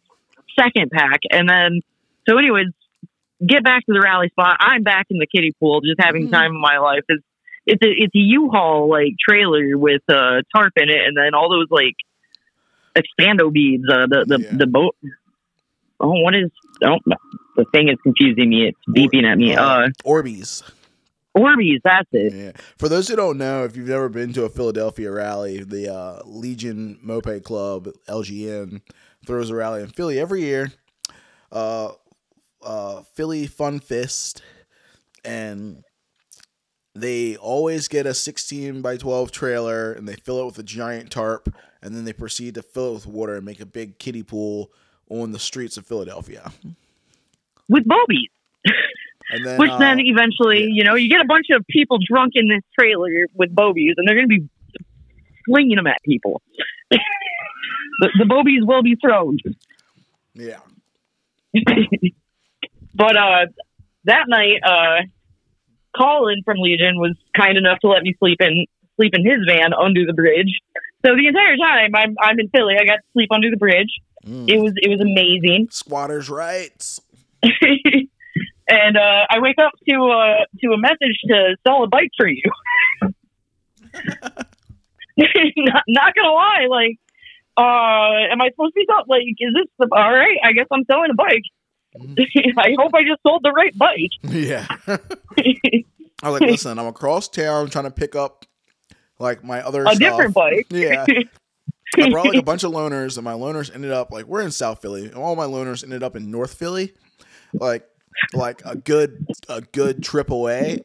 second pack. And then, so anyways, get back to the rally spot. I'm back in the kiddie pool, just having Mhm. time of my life. It's it's a it's a U-Haul like trailer with a tarp in it, and then all those like expando beads. Uh, the the Yeah. the boat. Oh, what is? Oh, the thing is confusing me. It's beeping at me. Uh, Orbeez. Orbeez. That's it. Yeah. For those who don't know, if you've never been to a Philadelphia rally, the uh, Legion Moped Club (LGN) throws a rally in Philly every year. Uh, uh, Philly Fun Fist, and they always get a 16 by 12 trailer, and they fill it with a giant tarp, and then they proceed to fill it with water and make a big kiddie pool on the streets of Philadelphia. With bobies. And then, Which uh, then eventually, yeah. you know, you get a bunch of people drunk in this trailer with bobies, and they're going to be flinging them at people. the, the bobies will be thrown. yeah, but uh, that night, uh, Colin from Legion was kind enough to let me sleep in sleep in his van under the bridge. So the entire time I'm I'm in Philly, I got to sleep under the bridge. Mm. It was it was amazing. squatters' rights. and uh, I wake up to uh, to a message to sell a bike for you. not, not gonna lie, like, uh, am I supposed to be sold? Like, is this the, all right? I guess I'm selling a bike. I hope I just sold the right bike. Yeah. I was like, listen, I'm across town trying to pick up like my other a stuff. different bike. Yeah. I brought like a bunch of loaners, and my loaners ended up like we're in South Philly, and all my loaners ended up in North Philly, like like a good a good trip away.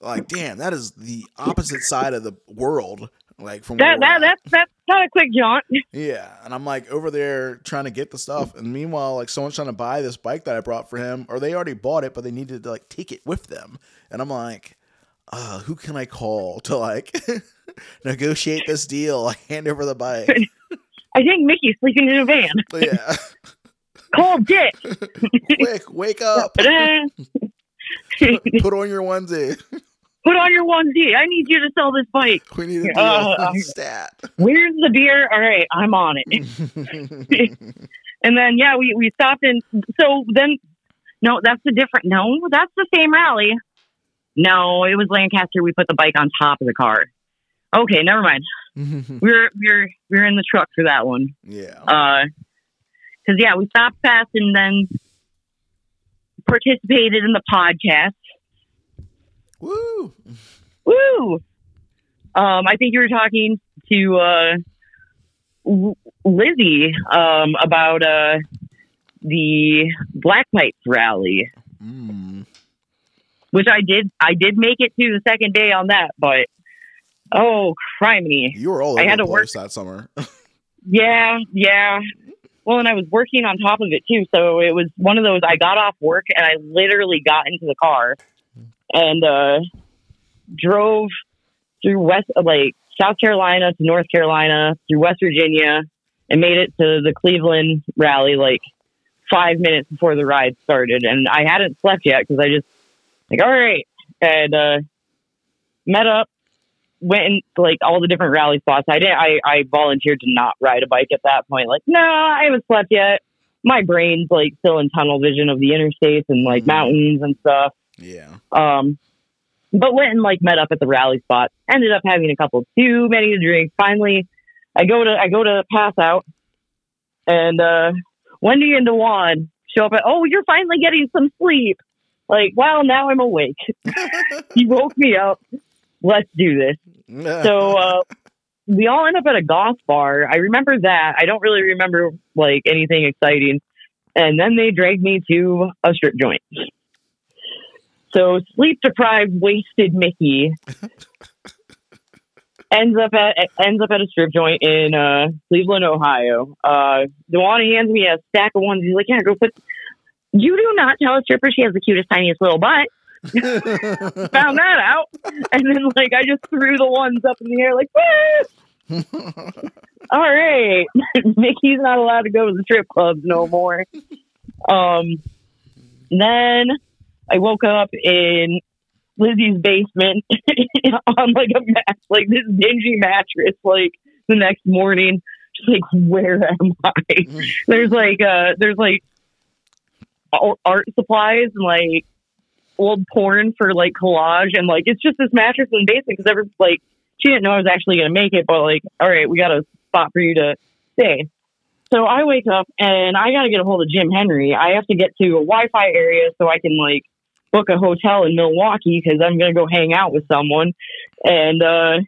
like, damn, that is the opposite side of the world. Like from that, that that's that's not a quick jaunt. Yeah, and I'm like over there trying to get the stuff, and meanwhile, like someone's trying to buy this bike that I brought for him, or they already bought it, but they needed to like take it with them, and I'm like, uh, who can I call to like negotiate this deal? Like hand over the bike. I think Mickey's sleeping in a van. Yeah. Call Dick. Quick, wake up. Put on your onesie. Put on your onesie. I need you to sell this bike. We need a. Uh, Stat. Where's the beer? All right, I'm on it. And then yeah, we we stopped and so then no, that's a different no, that's the same rally. No, it was Lancaster. We put the bike on top of the car. Okay, never mind. we are we were we were in the truck for that one. yeah. Uh, because yeah, we stopped fast and then participated in the podcast. Woo. Woo! Um, I think you were talking to uh, Lizzie um, about uh, the Black Pipes rally, Mm. which I did. I did make it to the second day on that, but oh, criminy! You were all I had to work- that summer. Yeah, yeah. Well, and I was working on top of it too, so it was one of those. I got off work and I literally got into the car and uh, drove through West, like South Carolina to North Carolina, through West Virginia, and made it to the Cleveland rally like five minutes before the ride started. And I hadn't slept yet because I just like, all right, and uh, met up went in like all the different rally spots. I didn't. I I volunteered to not ride a bike at that point. Like, no, I haven't slept yet. My brain's like still in tunnel vision of the interstates and like Mhm. mountains and stuff. Yeah. Um, but went and like met up at the rally spot. Ended up having a couple too many to drink. Finally, I go to I go to pass out, and uh, Wendy and Dewan show up. At, oh, you're finally getting some sleep. Like, wow, now I'm awake. he woke me up. Let's do this. So uh, we all end up at a goth bar. I remember that. I don't really remember like anything exciting. And then they dragged me to a strip joint. So sleep deprived, wasted Mickey ends up at ends up at a strip joint in uh, Cleveland, Ohio. Uh, hands me a stack of ones. He's like, "Yeah, go put." You do not tell a stripper she has the cutest, tiniest little butt. Found that out, and then like I just threw the ones up in the air, like, all right, Mickey's not allowed to go to the strip clubs no more. Um, then I woke up in Lizzie's basement on like a mat, like this dingy mattress, like the next morning. Just like, where am I? there's like, uh, there's like art supplies and like old porn for like collage, and like it's just this mattress in the basement because every like she didn't know I was actually gonna make it, but like, all right, we got a spot for you to stay. So I wake up and I got to get a hold of Jim Henry. I have to get to a Wi-Fi area so I can like book a hotel in Milwaukee because I'm gonna go hang out with someone, and uh,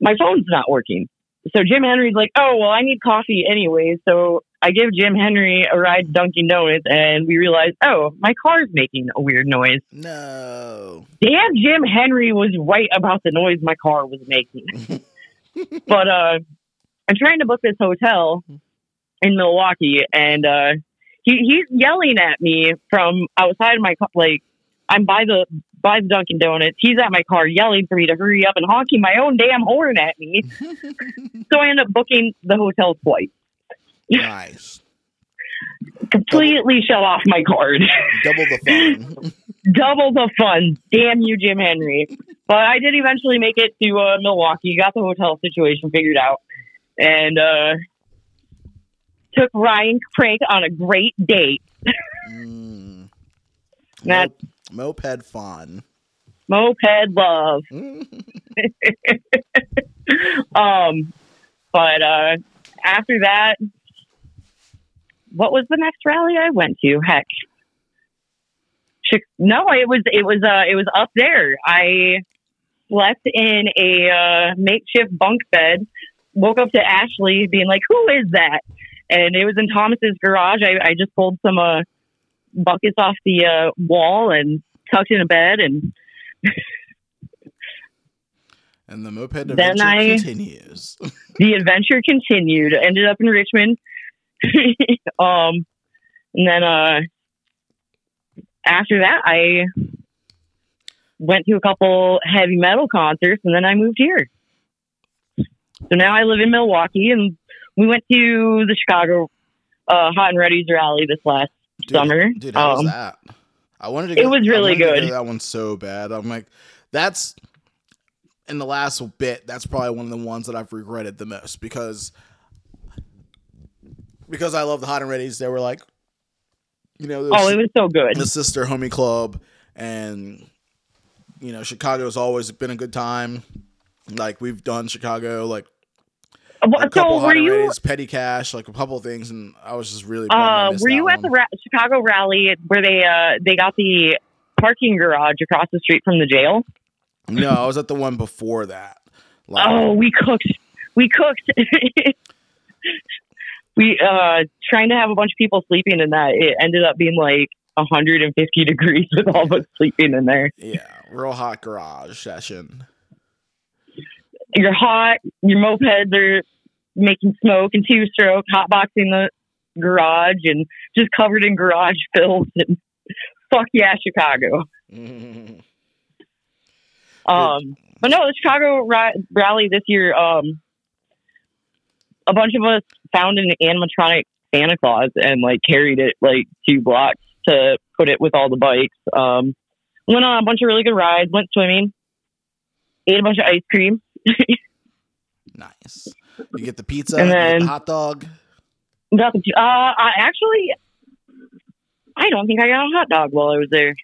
my phone's not working. So Jim Henry's like, "Oh well, I need coffee anyway." So I give Jim Henry a ride to Dunkin' Donuts, and we realize, oh, my car's making a weird noise. no. Damn, Jim Henry was right about the noise my car was making. but uh, I'm trying to book this hotel in Milwaukee, and uh, he he's yelling at me from outside my car. Like I'm by the by the Dunkin' Donuts. He's at my car yelling for me to hurry up and honking my own damn horn at me. so I end up booking the hotel twice. Nice. Completely shut off my card. Double the fun. double the fun. Damn you, Jim Henry. But I did eventually make it to uh, Milwaukee, got the hotel situation figured out, and uh, took Ryan Craig on a great date. Mm. Mop- moped fun. Moped love. um, but uh, after that, what was the next rally I went to? Heck, no, it was it was uh it was up there. I slept in a uh, makeshift bunk bed. Woke up to Ashley being like, "Who is that?" And it was in Thomas's garage. I, I just pulled some uh, buckets off the uh, wall and tucked in a bed and And the moped adventure I- continues. the adventure continued. Ended up in Richmond. um, and then uh, after that, I went to a couple heavy metal concerts, and then I moved here. So now I live in Milwaukee and we went to the Chicago uh, Hot and Ready's rally this last Dude, summer. Dude, how was Um, that? I wanted to. it go- was I really to go to good. that one so bad. I'm like, that's in the last bit. That's probably one of the ones that I've regretted the most because because I love the hot and ready's. They were like, you know, Oh, it was so good. the sister homie club, and you know, Chicago's always been a good time. Like we've done Chicago, like a couple so were you petty cash, like a couple of things, and I was just really. uh, were you at one. the ra- Chicago rally where they uh, they got the parking garage across the street from the jail? No, I was at the one before that. Like, Oh, we cooked. We cooked. we uh trying to have a bunch of people sleeping in that. It ended up being like 150 degrees with all of us sleeping in there. yeah, real hot garage session. You're hot. Your mopeds are making smoke and two stroke, hotboxing the garage and just covered in garage filth and fuck yeah, Chicago. Um, but no, the Chicago ra- rally this year, um, a bunch of us found an animatronic Santa Claus and like carried it like two blocks to put it with all the bikes. Um, went on a bunch of really good rides, went swimming, ate a bunch of ice cream. Nice. You get the pizza, And then- the hot dog. Got the, uh, I actually, I don't think I got a hot dog while I was there.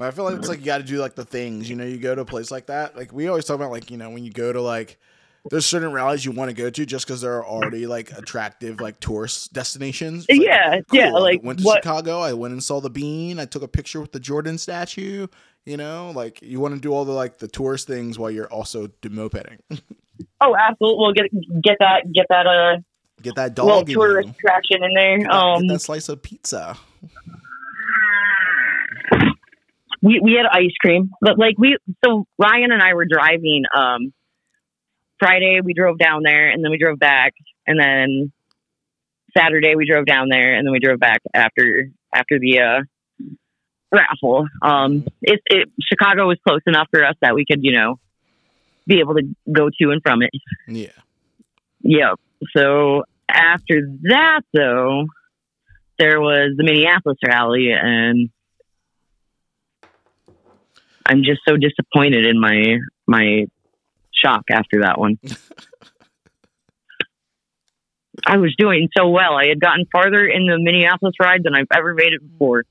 I feel like it's like you got to do like the things. You know, you go to a place like that. Like we always talk about, like you know, when you go to like. There's certain rallies you want to go to just because there are already like attractive like tourist destinations. Like, yeah, cool. yeah, I like went to what? Chicago. I went and saw the Bean. I took a picture with the Jordan statue. You know, like you want to do all the like the tourist things while you're also demopeding. Oh, absolutely. We'll get get that get that uh Get that little dog in tourist attraction in there. Get that, Um, get that slice of pizza. we we had ice cream, but like we so Ryan and I were driving. Um, Friday we drove down there, and then we drove back, and then Saturday we drove down there, and then we drove back after after the uh, raffle. Um, it, it Chicago was close enough for us that we could you know be able to go to and from it. Yeah. Yep. So after that, though, there was the Minneapolis rally, and I'm just so disappointed in my my shock after that one. I was doing so well. I had gotten farther in the Minneapolis ride than I've ever made it before.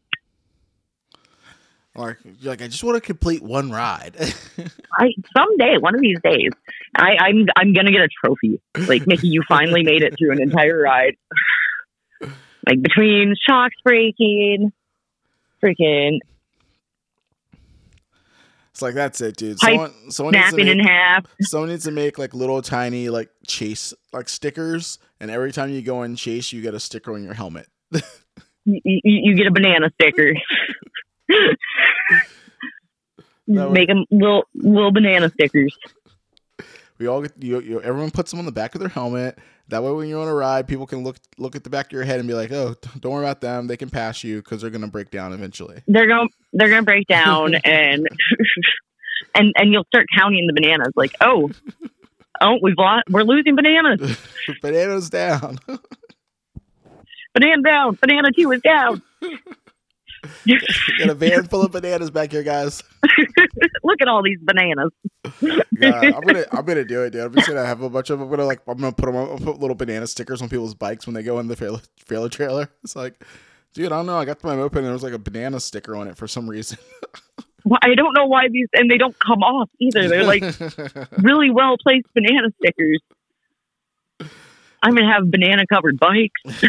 Or you're like, I just want to complete one ride. I someday, one of these days, I, I'm I'm gonna get a trophy. Like Mickey, you finally made it through an entire ride. Like between shocks breaking, freaking it's like that's it, dude. Someone, someone needs to snapping in half. someone needs to make like little tiny like chase like stickers, and every time you go and chase, you get a sticker on your helmet. You, you, you get a banana sticker. Would- Make them little little banana stickers. We all get you, you. Everyone puts them on the back of their helmet. That way, when you're on a ride, people can look look at the back of your head and be like, "Oh, don't worry about them. They can pass you because they're gonna break down eventually." They're gonna they're gonna break down and and and you'll start counting the bananas. Like oh oh we've lost we're losing bananas. Bananas down. Banana down. Banana two is down. got a van full of bananas back here, guys. Look at all these bananas. God, I'm gonna I'm gonna do it, dude. I'm just gonna have a bunch of. I'm gonna like I'm gonna put them. I'll put little banana stickers on people's bikes when they go in the trailer, trailer trailer. It's like, dude, I don't know. I got my moped and there was like a banana sticker on it for some reason. Well, I don't know why these and they don't come off either. They're like really well placed banana stickers. I'm gonna have banana covered bikes.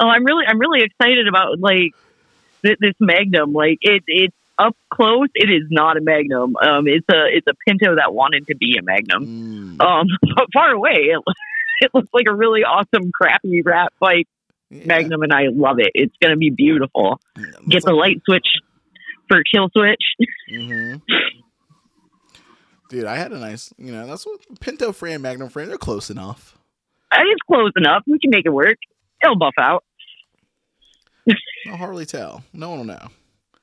oh, I'm really I'm really excited about like this Magnum. Like it it's up close. It is not a Magnum. Um, it's a it's a Pinto that wanted to be a Magnum. Mm, Um, but far away, it, it looks like a really awesome crappy rat bike yeah. Magnum, and I love it. It's gonna be beautiful. Looks Get the like- light switch for kill switch. Mhm. Dude, I had a nice, you know, that's what Pinto frame, Magnum frame, they're close enough. It's close enough. We can make it work. It'll buff out. I'll hardly tell. No one will know.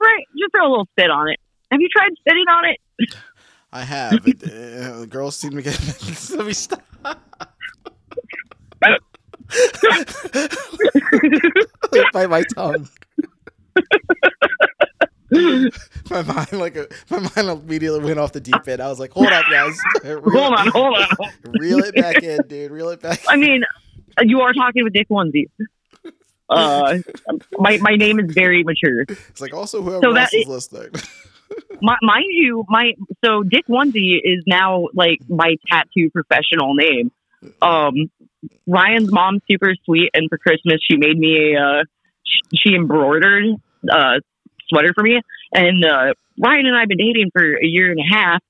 Right. Just throw a little spit on it. Have you tried spitting on it? I have. It, uh, the girls seem to get. Let me stop. By my tongue. my mind like a, my mind immediately went off the deep end. I was like, "Hold up, guys, reel, hold on, hold on, reel it back in, dude, reel it back." I mean, you are talking with Dick onesies. Uh, my my name is very mature. It's like also whoever So that- is listening. My, mind you, my so Dick Onesie is now like my tattoo professional name. Um, Ryan's mom's super sweet, and for Christmas she made me a uh, she embroidered uh sweater for me. And uh, Ryan and I've been dating for a year and a half,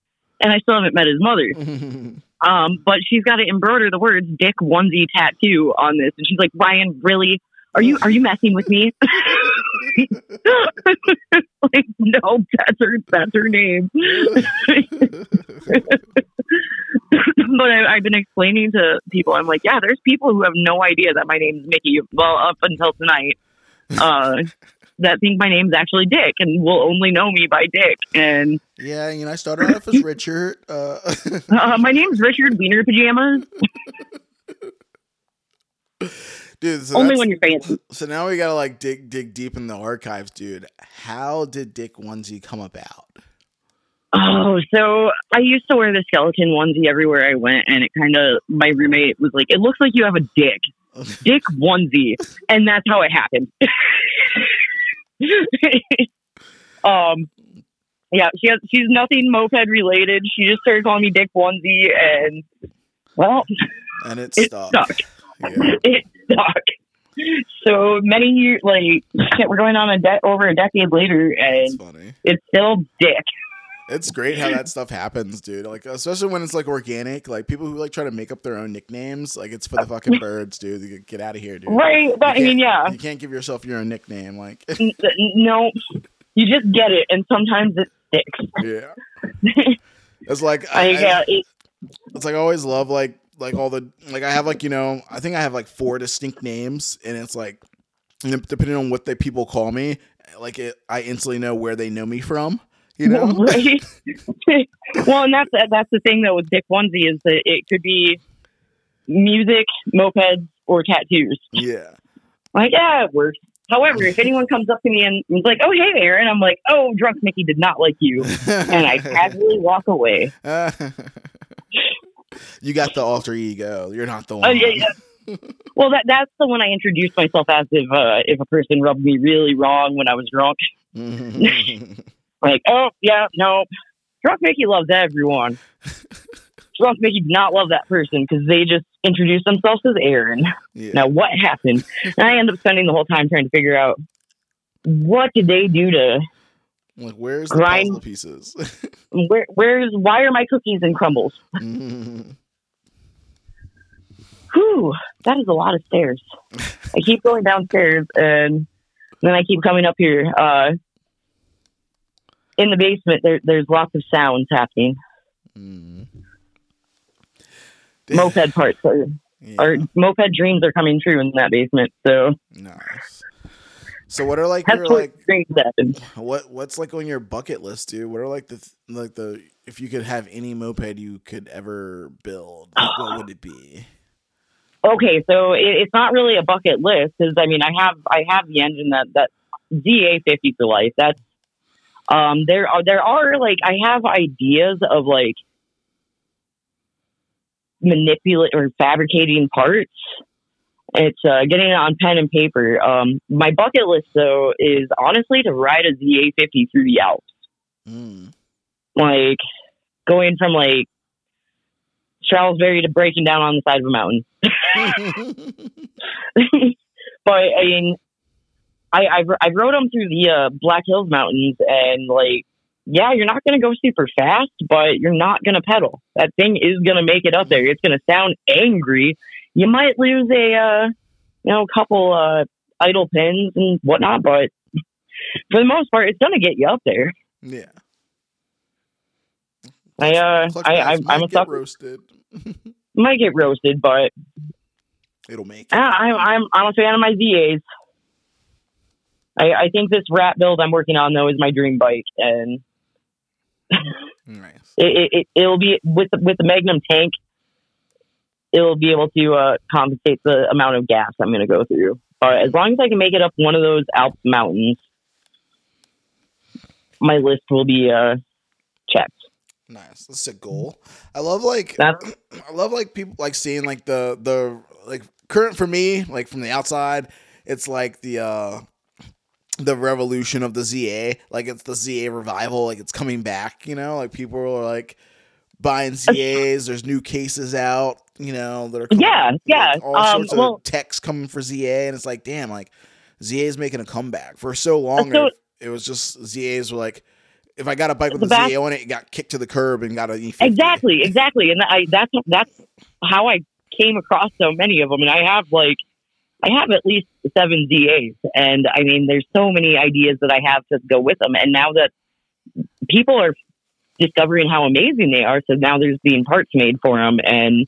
and I still haven't met his mother. Um, but she's got to embroider the words "Dick Onesie" tattoo on this, and she's like, "Ryan, really? Are you are you messing with me?" like, no, that's her that's her name. but I, I've been explaining to people, I'm like, yeah, there's people who have no idea that my name's Mickey. Well, up until tonight, uh, that think my name's actually Dick and will only know me by Dick. And yeah, you know, I started off as Richard. Uh, uh, my name's Richard Wiener Pajamas. Dude, so only when you're fancy. So now we gotta like dig dig deep in the archives, dude. How did Dick Onesie come about? Oh, so I used to wear the skeleton onesie everywhere I went, and it kind of my roommate was like, "It looks like you have a dick, dick onesie," and that's how it happened. um, yeah, she has she's nothing moped related. She just started calling me Dick onesie, and well, and it it stuck. Yeah. It stuck. So many years, like shit, we're going on a de- over a decade later, and it's still Dick. It's great how that stuff happens, dude. Like especially when it's like organic. Like people who like try to make up their own nicknames. Like it's for the fucking birds, dude. You Get out of here, dude. Right, but I mean, yeah. You can't give yourself your own nickname. Like no, you just get it, and sometimes it sticks. yeah. It's like I, I, I- it, it's like I always love like like all the like I have like you know I think I have like four distinct names and it's like depending on what the people call me like it I instantly know where they know me from you know right? well, and that's that's the thing though with Dick Onesie is that it could be music, mopeds, or tattoos. yeah Like, yeah, it works. However, if anyone comes up to me and is like, "Oh, hey, Aaron," I'm like, "Oh, drunk Mickey did not like you," and I casually walk away. You got the alter ego you're not the Oh, one yeah, yeah. Well, that that's the one I introduced myself as if uh, if a person rubbed me really wrong when I was drunk. Like, oh yeah, no, drunk Mickey loves everyone. drunk Mickey did not love that person because they just introduced themselves as Aaron. yeah. Now, what happened? And I end up spending the whole time trying to figure out what did they do to like where's the grind- puzzle pieces where where's why are my cookies and crumbles? Whew, that is a lot of stairs. I keep going downstairs and then I keep coming up here. Uh, in the basement, there, there's lots of sounds happening. Mm. Moped parts are, Yeah. moped dreams are coming true in that basement. So nice so what are like that's your what like dreams happen. What what's like on your bucket list, dude? What are like the like the if you could have any moped you could ever build, like, what would it be? Okay, so it, it's not really a bucket list because I mean I have I have the engine that that ZA fifty for life. That's um there are there are like I have ideas of like manipulate or fabricating parts. It's uh, getting it on pen and paper. Um, my bucket list though is honestly to ride a ZA fifty through the Alps. Mm. like going from like Charlesbury to breaking down on the side of a mountain. but I mean, I I, I rode them through the uh, Black Hills Mountains, and like, yeah, you're not going to go super fast, but you're not going to pedal. That thing is going to make it up there. It's going to sound angry. You might lose a uh, you know couple uh, idle pins and whatnot, but for the most part, it's going to get you up there. yeah. I uh, Clutch I, pads I'm, a sucker. roasted. Might get roasted, but It'll make. uh, I'm I'm I'm a fan of my ZAs. I I think this rat build I'm working on though is my dream bike, and Nice. it, it it'll be with the, with the Magnum tank. It'll be able to uh, compensate the amount of gas I'm going to go through. But as long as I can make it up one of those Alps mountains, my list will be uh, checked. Nice. That's a goal. I love like That's- I love like people like seeing like the the like current for me like from the outside. It's like the uh the revolution of the ZA. Like it's the ZA revival. Like it's coming back. You know, like people are like buying ZAs. There's new cases out. You know that are coming- Yeah, yeah. like, all Um, sorts of well- techs coming for ZA, and it's like damn, like ZA is making a comeback. For so long, So- it, it was just ZAs were like. If I got a bike with a back- ZA on it, it got kicked to the curb and got a E50. Exactly, exactly, and I that's that's how I came across so many of them, and I have like I have at least seven ZAs, and I mean, there's so many ideas that I have to go with them, and now that people are discovering how amazing they are, so now there's being parts made for them, and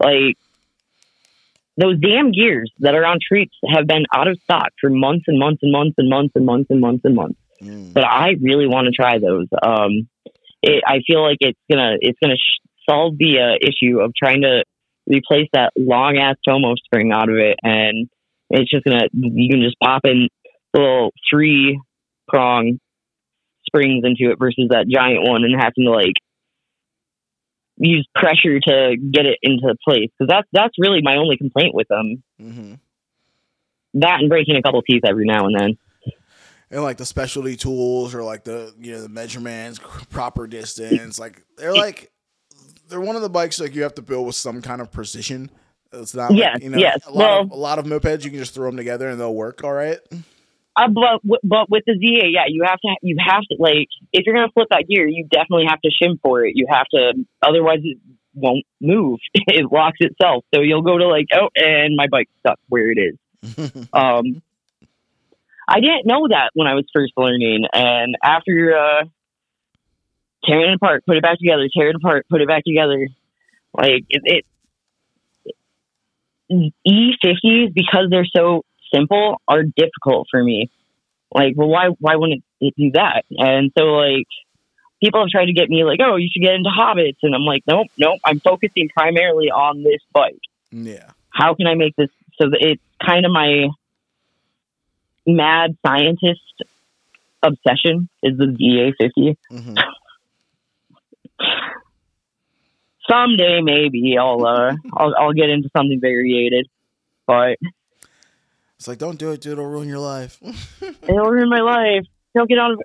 like those damn gears that are on treats have been out of stock for months and months and months and months and months and months and months and Mm. but I really want to try those. Um, it, I feel like it's gonna it's gonna sh- solve the uh, issue of trying to replace that long ass Tomo spring out of it, and it's just gonna you can just pop in little three prong springs into it versus that giant one and having to like use pressure to get it into place because that's that's really my only complaint with them. hmm That and breaking a couple teeth every now and then. And like the specialty tools or like the you know the measurements, proper distance, like they're like they're one of the bikes like you have to build with some kind of precision. It's not Yes, like, you know yes. a lot of Well- a lot of mopeds you can just throw them together and they'll work all right. Uh, but but with the ZA, yeah, you have to you have to like if you're gonna flip that gear, you definitely have to shim for it. You have to, otherwise it won't move. it locks itself. So you'll go to like, oh, and my bike's stuck where it is. Um, I didn't know that when I was first learning, and after uh, tearing it apart, put it back together, tear it apart, put it back together, like it. it E50s because they're so simple are difficult for me. Like, well, why why wouldn't it do that? And so like people have tried to get me like, oh, you should get into hobbits, and I'm like, nope, nope. I'm focusing primarily on this bike yeah. how can I make this so that it's kind of my mad scientist obsession is the ZA50. hmm Someday maybe I'll uh I'll I'll get into something variated, but It's like don't do it, dude. It'll ruin your life. it'll ruin my life. Don't get on.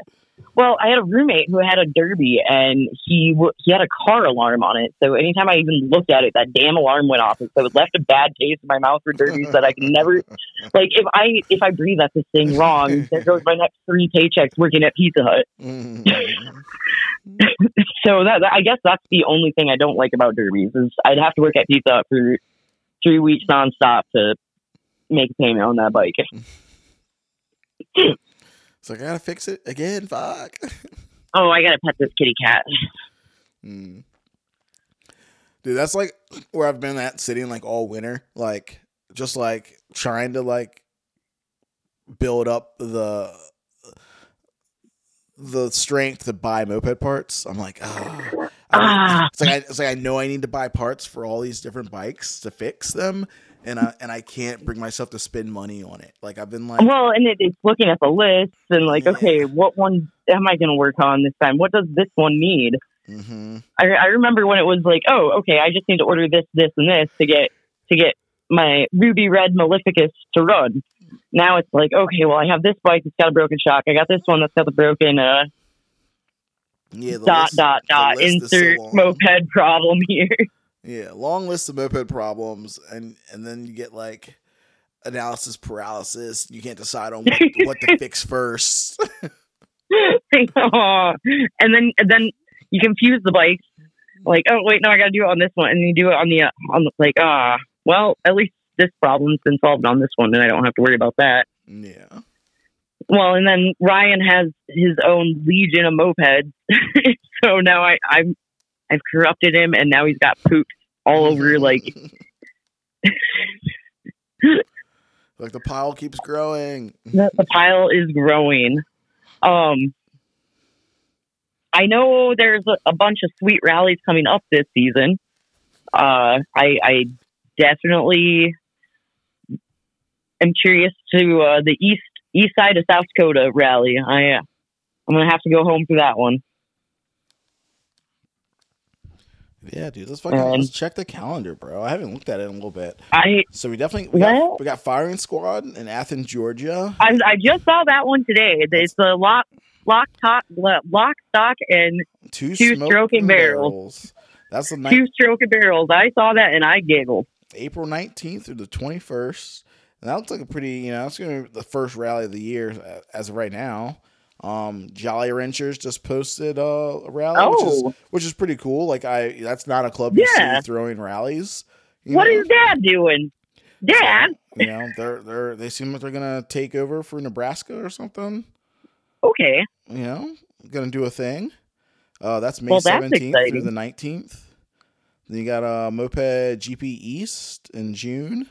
Well, I had a roommate who had a Derby, and he w- he had a car alarm on it. So anytime I even looked at it, that damn alarm went off, and so it left a bad taste in my mouth for Derbies that I can never like. If I if I breathe at this thing wrong, there goes my next three paychecks working at Pizza Hut. So that, that- I guess that's the only thing I don't like about derbies is I'd have to work at Pizza Hut for three weeks nonstop to make a payment on that bike. so I gotta fix it again. Fuck. Oh, I gotta pet this kitty cat. Mm. Dude, that's like where I've been at sitting like all winter, like just like trying to like build up the the strength to buy moped parts. I'm like, ah, I Ah. it's like I, it's like I know I need to buy parts for all these different bikes to fix them, and I and I can't bring myself to spend money on it. Like I've been like, Well, and it, it's looking at the list and like, Yeah. okay, what one am I gonna work on this time? What does this one need? hmm I, I remember when it was like, oh, okay, I just need to order this, this, and this to get to get my ruby red Maleficus to run. Now it's like, okay, well, I have this bike that's got a broken shock. I got this one that's got the broken uh, yeah, the dot list- dot dot is so insert moped problem here. Yeah, long list of moped problems, and and then you get like analysis paralysis. You can't decide on what, what to fix first. Aw. and then and then you confuse the bikes. Like, oh wait, no, I got to do it on this one, and you do it on the uh, on the like, ah, well, at least this problem's been solved on this one, and I don't have to worry about that. yeah, Well, and then Ryan has his own legion of mopeds, so now I I'm I've corrupted him, and now he's got poop all over like like the pile keeps growing. the, pile is growing. Um, I know there's a, a bunch of sweet rallies coming up this season. Uh, I, I definitely am curious to uh, the east east side of South Dakota rally. I I'm gonna have to go home for that one. Yeah, dude. Let's fucking Um, let's check the calendar, bro. I haven't looked at it in a little bit. I So we definitely we got, we got firing squad in Athens, Georgia. I, I just saw that one today. It's the lock lock top lock stock and Two, Two stroking barrels. That's the two stroke barrels. I saw that and I giggled. April nineteenth through the twenty first. And that looks like a pretty, you know, it's gonna be the first rally of the year uh, as of right now. Um, Jolly Ranchers just posted uh, a rally, which is Oh. which is pretty cool. Like I, that's not a club you Yeah. see throwing rallies. What know? is Dad doing? Dad. you know they're they're they seem like they're gonna take over for Nebraska or something. Okay. You know, gonna do a thing. Uh, that's May Well, seventeenth through the nineteenth. Then you got uh, Moped GP East in June.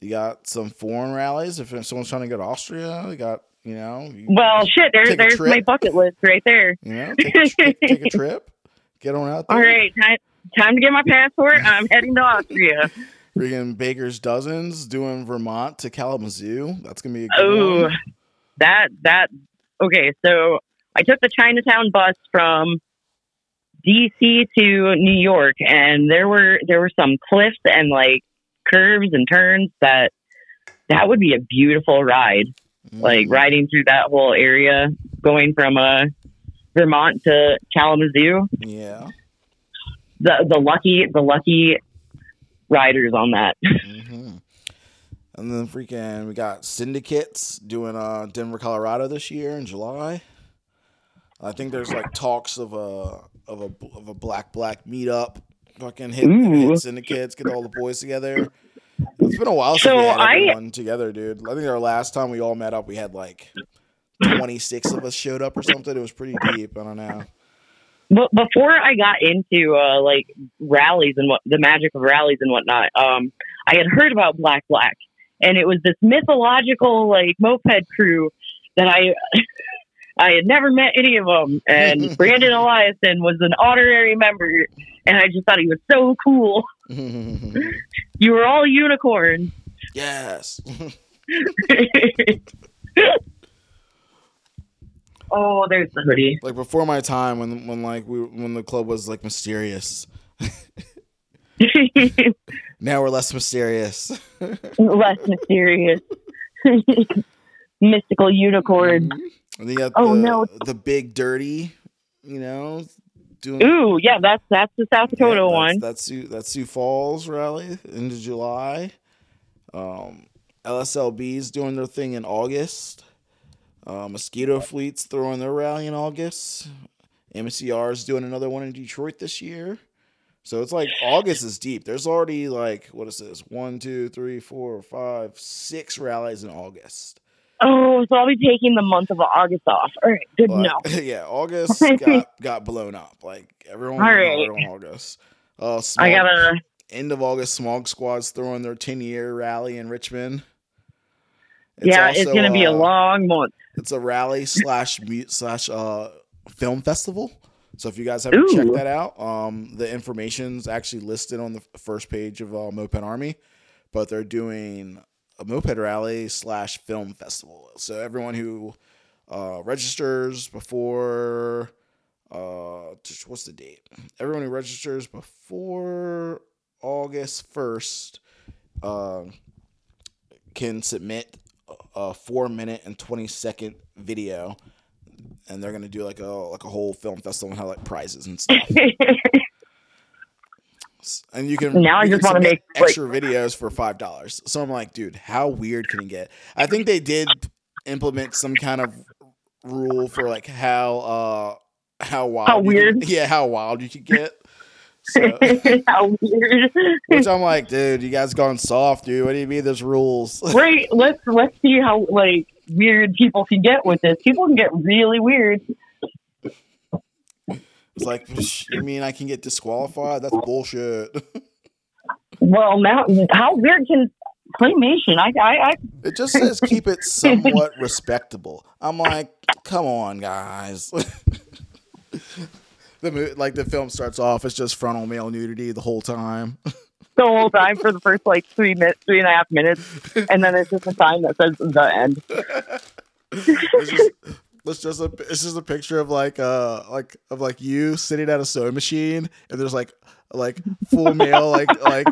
You got some foreign rallies. If someone's trying to go to Austria, you got you know. You, Well, shit. There's Take there's my bucket list right there. you know, take a, take a trip, get on out there. All right, time time to get my passport. I'm heading to Austria. Freaking Baker's Dozens doing Vermont to Kalamazoo. That's gonna be a good Oh, one. that that okay. So I took the Chinatown bus from DC to New York, and there were there were some cliffs and like curves and turns that that would be a beautiful ride. Like Mm. riding through that whole area, going from uh, Vermont to Kalamazoo. Yeah. The the lucky the lucky riders on that. hmm And then freaking, we got syndicates doing uh Denver, Colorado this year in July. I think there's like talks of a of a of a black black meetup. Fucking hit, hit syndicates, get all the boys together. It's been a while since So we had I- everyone together, dude. I think our last time we all met up, we had like 26 of us showed up or something. It was pretty deep. I don't know. But before I got into uh, like rallies and what the magic of rallies and whatnot, um, I had heard about Black Black, and it was this mythological like moped crew that I I had never met any of them, and Brandon Eliason was an honorary member, and I just thought he was so cool. You were all unicorns. yes. oh, there's the hoodie. like before my time when when like we when the club was like mysterious. Now we're less mysterious. Less mysterious. Mystical unicorn. Mm-hmm. You got Oh, the, no. the big dirty, you know, doing Ooh, yeah, that's that's the South yeah, Dakota that's- one. That's Sioux, that's Sioux Falls rally into July. Um, LSLB's doing their thing in August. Uh, Mosquito Fleet's throwing their rally in August. MCR's doing another one in Detroit this year. So it's like August is deep. There's already like what is this? One, two, three, four, five, six rallies in August. Oh, so I'll be taking the month of August off. All right, good But, know. yeah, August got, got blown up. Like everyone All right. August. Uh, smog, I gotta. end of August. Smog Squad's throwing their ten year rally in Richmond. It's yeah, it's gonna be a uh, long month. It's a rally slash mute slash uh film festival. So if you guys haven't Ooh. checked that out, um, the information's actually listed on the first page of uh, Moped Army, but they're doing a moped rally slash film festival. So everyone who uh, registers before uh, what's the date? Everyone who registers before August first uh, can submit a four minute and twenty second video and they're gonna do like a like a whole film festival and have like prizes and stuff. and you can Now I you just can wanna submit make, like- extra videos for five dollars. So I'm like, dude, how weird can it get? I think they did implement some kind of rule for like how uh how wild How weird? can- yeah how wild you could get. So, How weird! which I'm like, dude, you guys gone soft, dude. What do you mean there's rules? Right, let's let's see how like weird people can get with this. People can get really weird. It's like, you mean I can get disqualified? That's bullshit. Well, now how weird can claymation? I I, I It just says keep it somewhat respectable. I'm like, come on, guys. the like the film starts off, it's just frontal male nudity the whole time. the whole time for the first like three minutes, three and a half minutes, and then it's just a sign that says the end. it's just it's just a it's just a picture of like uh like of like you sitting at a sewing machine and there's like like full male like like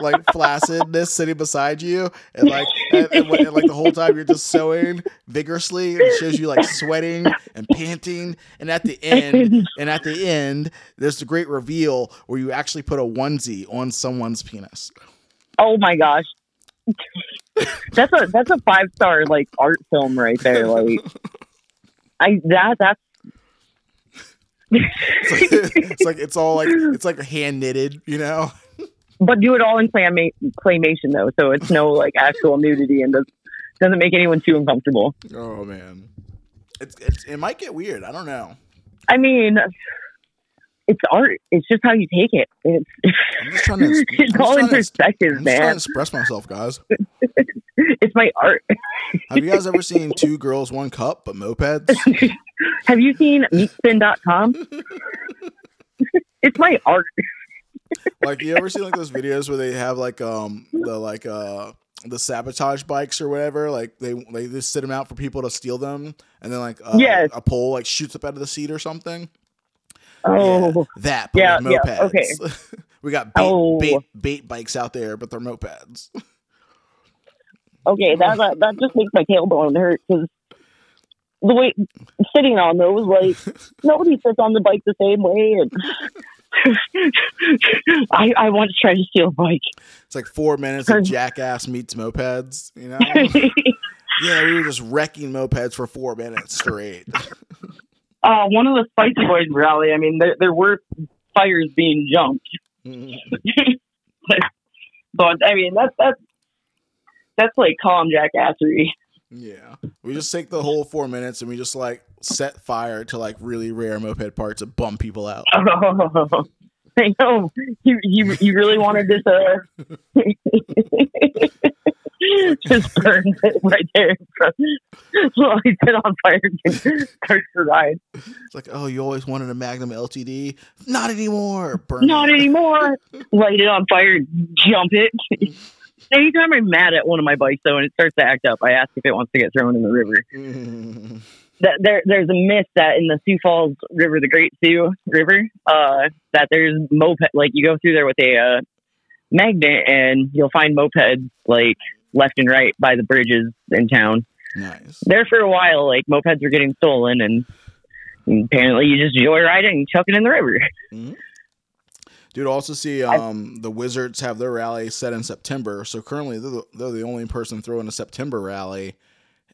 like flaccidness sitting beside you and like and, and, and, like the whole time you're just sewing vigorously and it shows you like sweating and panting and at the end and at the end there's the great reveal where you actually put a onesie on someone's penis Oh my gosh. That's a that's a five star like art film right there. Like I that that's it's like, it's like it's all like it's like hand knitted you know but do it all in clama- claymation though, so it's no like actual nudity and does, doesn't make anyone too uncomfortable. Oh man, it's, it's it might get weird. I don't know. I mean, it's art. It's just how you take it. It's I'm just trying to. I'm it's just all in to- perspective, I'm just trying to man. express myself, guys. It's my art. Have you guys ever seen two girls, one cup, but mopeds? Have you seen meatspin.com? it's my art. Like, you ever seen like those videos where they have like um the like uh the sabotage bikes or whatever? Like they they just sit them out for people to steal them, and then like uh, Yes. a pole like shoots up out of the seat or something. Oh, That, but Yeah, with yeah, okay. we got bait, Oh. bait bait bikes out there, but they're mopeds. okay. That that, that just makes my tailbone hurt because the way sitting on those, like nobody sits on the bike the same way. And I I want to try to steal a bike. It's like four minutes of jackass meets mopeds. You know. Yeah, we were just wrecking mopeds for four minutes straight. Uh, one of the Spicy Boys rally. I mean, there there were fires being jumped, but I mean that's that's that's like calm jackassery. yeah, we just take the whole four minutes and we just like set fire to like really rare moped parts to bum people out. Oh, I know you you you really wanted this uh just burn it right there in front. Set on fire and starts to ride. It's like, oh, you always wanted a Magnum LTD, not anymore. Burn Not it. anymore. Light it on fire, jump it. Anytime I'm mad at one of my bikes though and it starts to act up, I ask if it wants to get thrown in the river. That there there's a myth that in the Sioux Falls River, the Great Sioux River, uh, that there's moped like you go through there with a uh, magnet and you'll find mopeds like left and right by the bridges in town. Nice. There for a while, like mopeds were getting stolen and apparently you just joyriding it and chuck in the river. Dude, also see um, the Wizards have their rally set in September. So currently they're the, they're the only person throwing a September rally.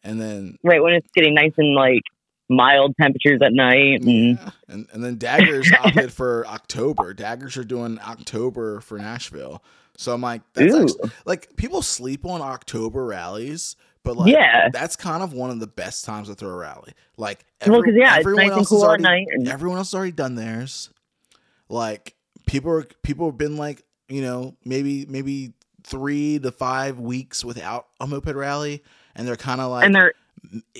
And then Right when it's getting nice and like mild temperatures at night and Yeah. And and then Daggers opted for October. Daggers are doing October for Nashville. So I'm like, that's actually, like people sleep on October rallies, but like Yeah. that's kind of one of the best times to throw a rally. Like Well, 'cause, yeah, it's everyone nice else cool already, night and- everyone else has already done theirs. Like people are people have been like, you know, maybe maybe three to five weeks without a moped rally, and they're kind of like and they're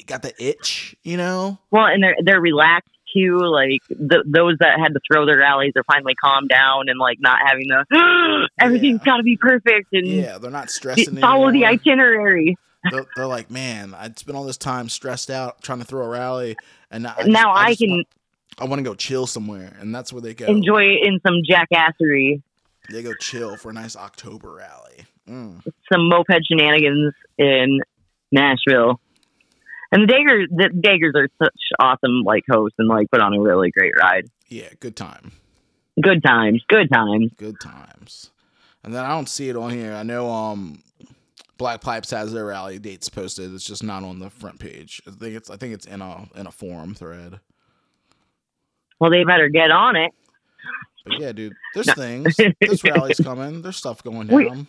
got the itch, you know. Well, and they're they're relaxed Like the, those that had to throw their rallies are finally calmed down and like not having the everything's Yeah. got to be perfect and Yeah, they're not stressing. follow the itinerary. they're, they're like, man, I spent all this time stressed out trying to throw a rally, and now I just- now I, just can want, I want to go chill somewhere, and that's where they go. enjoy it in some jackassery, They go chill for a nice October rally. Mm. some moped shenanigans in Nashville. And the Daggers, the Daggers are such awesome like hosts and like put on a really great ride. Yeah, good time, Good times, good times. good times. And then I don't see it on here. I know um, Black Pipes has their rally dates posted. It's just not on the front page. I think it's I think it's in a in a forum thread. Well, they better get on it. But yeah, dude, there's things. There's rallies coming. There's stuff going down.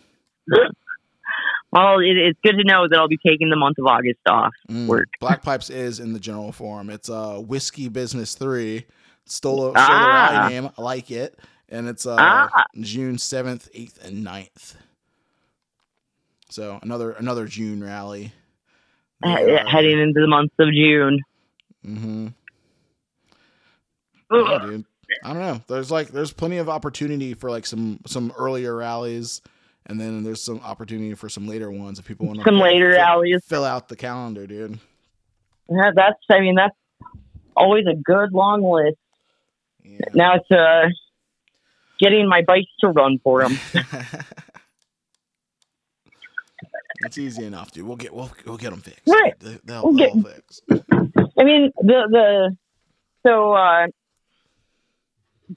Well, it, it's good to know that I'll be taking the month of August off. Mm. work. Black Pipes is in the general form. It's uh Whiskey Business Three. Stole a, stole Ah. the rally name. I like it. And it's uh Ah. June seventh, eighth, and 9th. So another another June rally. he- heading into the month of June. Mm-hmm. Yeah, dude. I don't know. There's like there's plenty of opportunity for like some some earlier rallies, and then there's some opportunity for some later ones if people want to Some later rallies. fill out the calendar, dude. Yeah, that's I mean that's always a good long list. Yeah. Now it's uh getting my bikes to run for them. it's easy enough, dude. We'll get we'll, we'll get them fixed. Right. They, they'll, We'll get- they'll fix. I mean the the so uh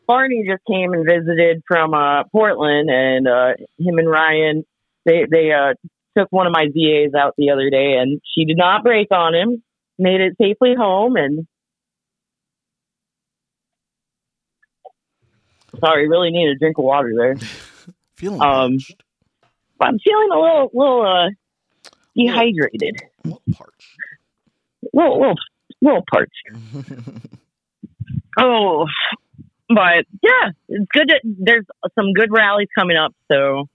Barney just came and visited from uh Portland and uh him and Ryan they they uh took one of my VAs out the other day and she did not break on him, made it safely home and Sorry, really need a drink of water there. Feeling Um, parched. I'm feeling a little little uh dehydrated. A little parched. Little little little parched. Oh, but yeah, it's good. To, there's some good rallies coming up, so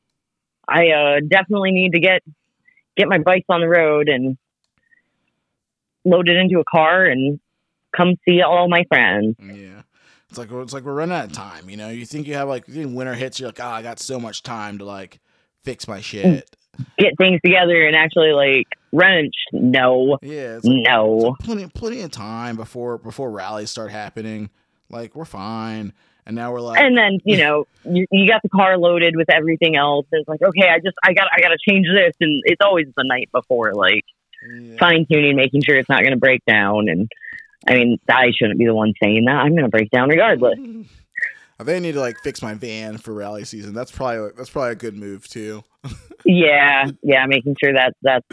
I uh, definitely need to get get my bikes on the road and load it into a car and come see all my friends. Yeah. It's like it's like we're running out of time, you know. You think you have like you winter hits, you're like, oh, I got so much time to like fix my shit. Get things together and actually like wrench. No, Yeah, it's like, no. like plenty plenty of time before before rallies start happening. Like we're fine, and now we're like, And then you know you, you got the car loaded with everything else. And it's like okay, I just I got I got to change this, and it's always the night before, like. yeah. fine tuning, making sure it's not going to break down. And I mean, I shouldn't be the one saying that. I'm going to break down regardless. I think I need to like fix my van for rally season. That's probably that's probably a good move too. yeah, yeah, making sure that that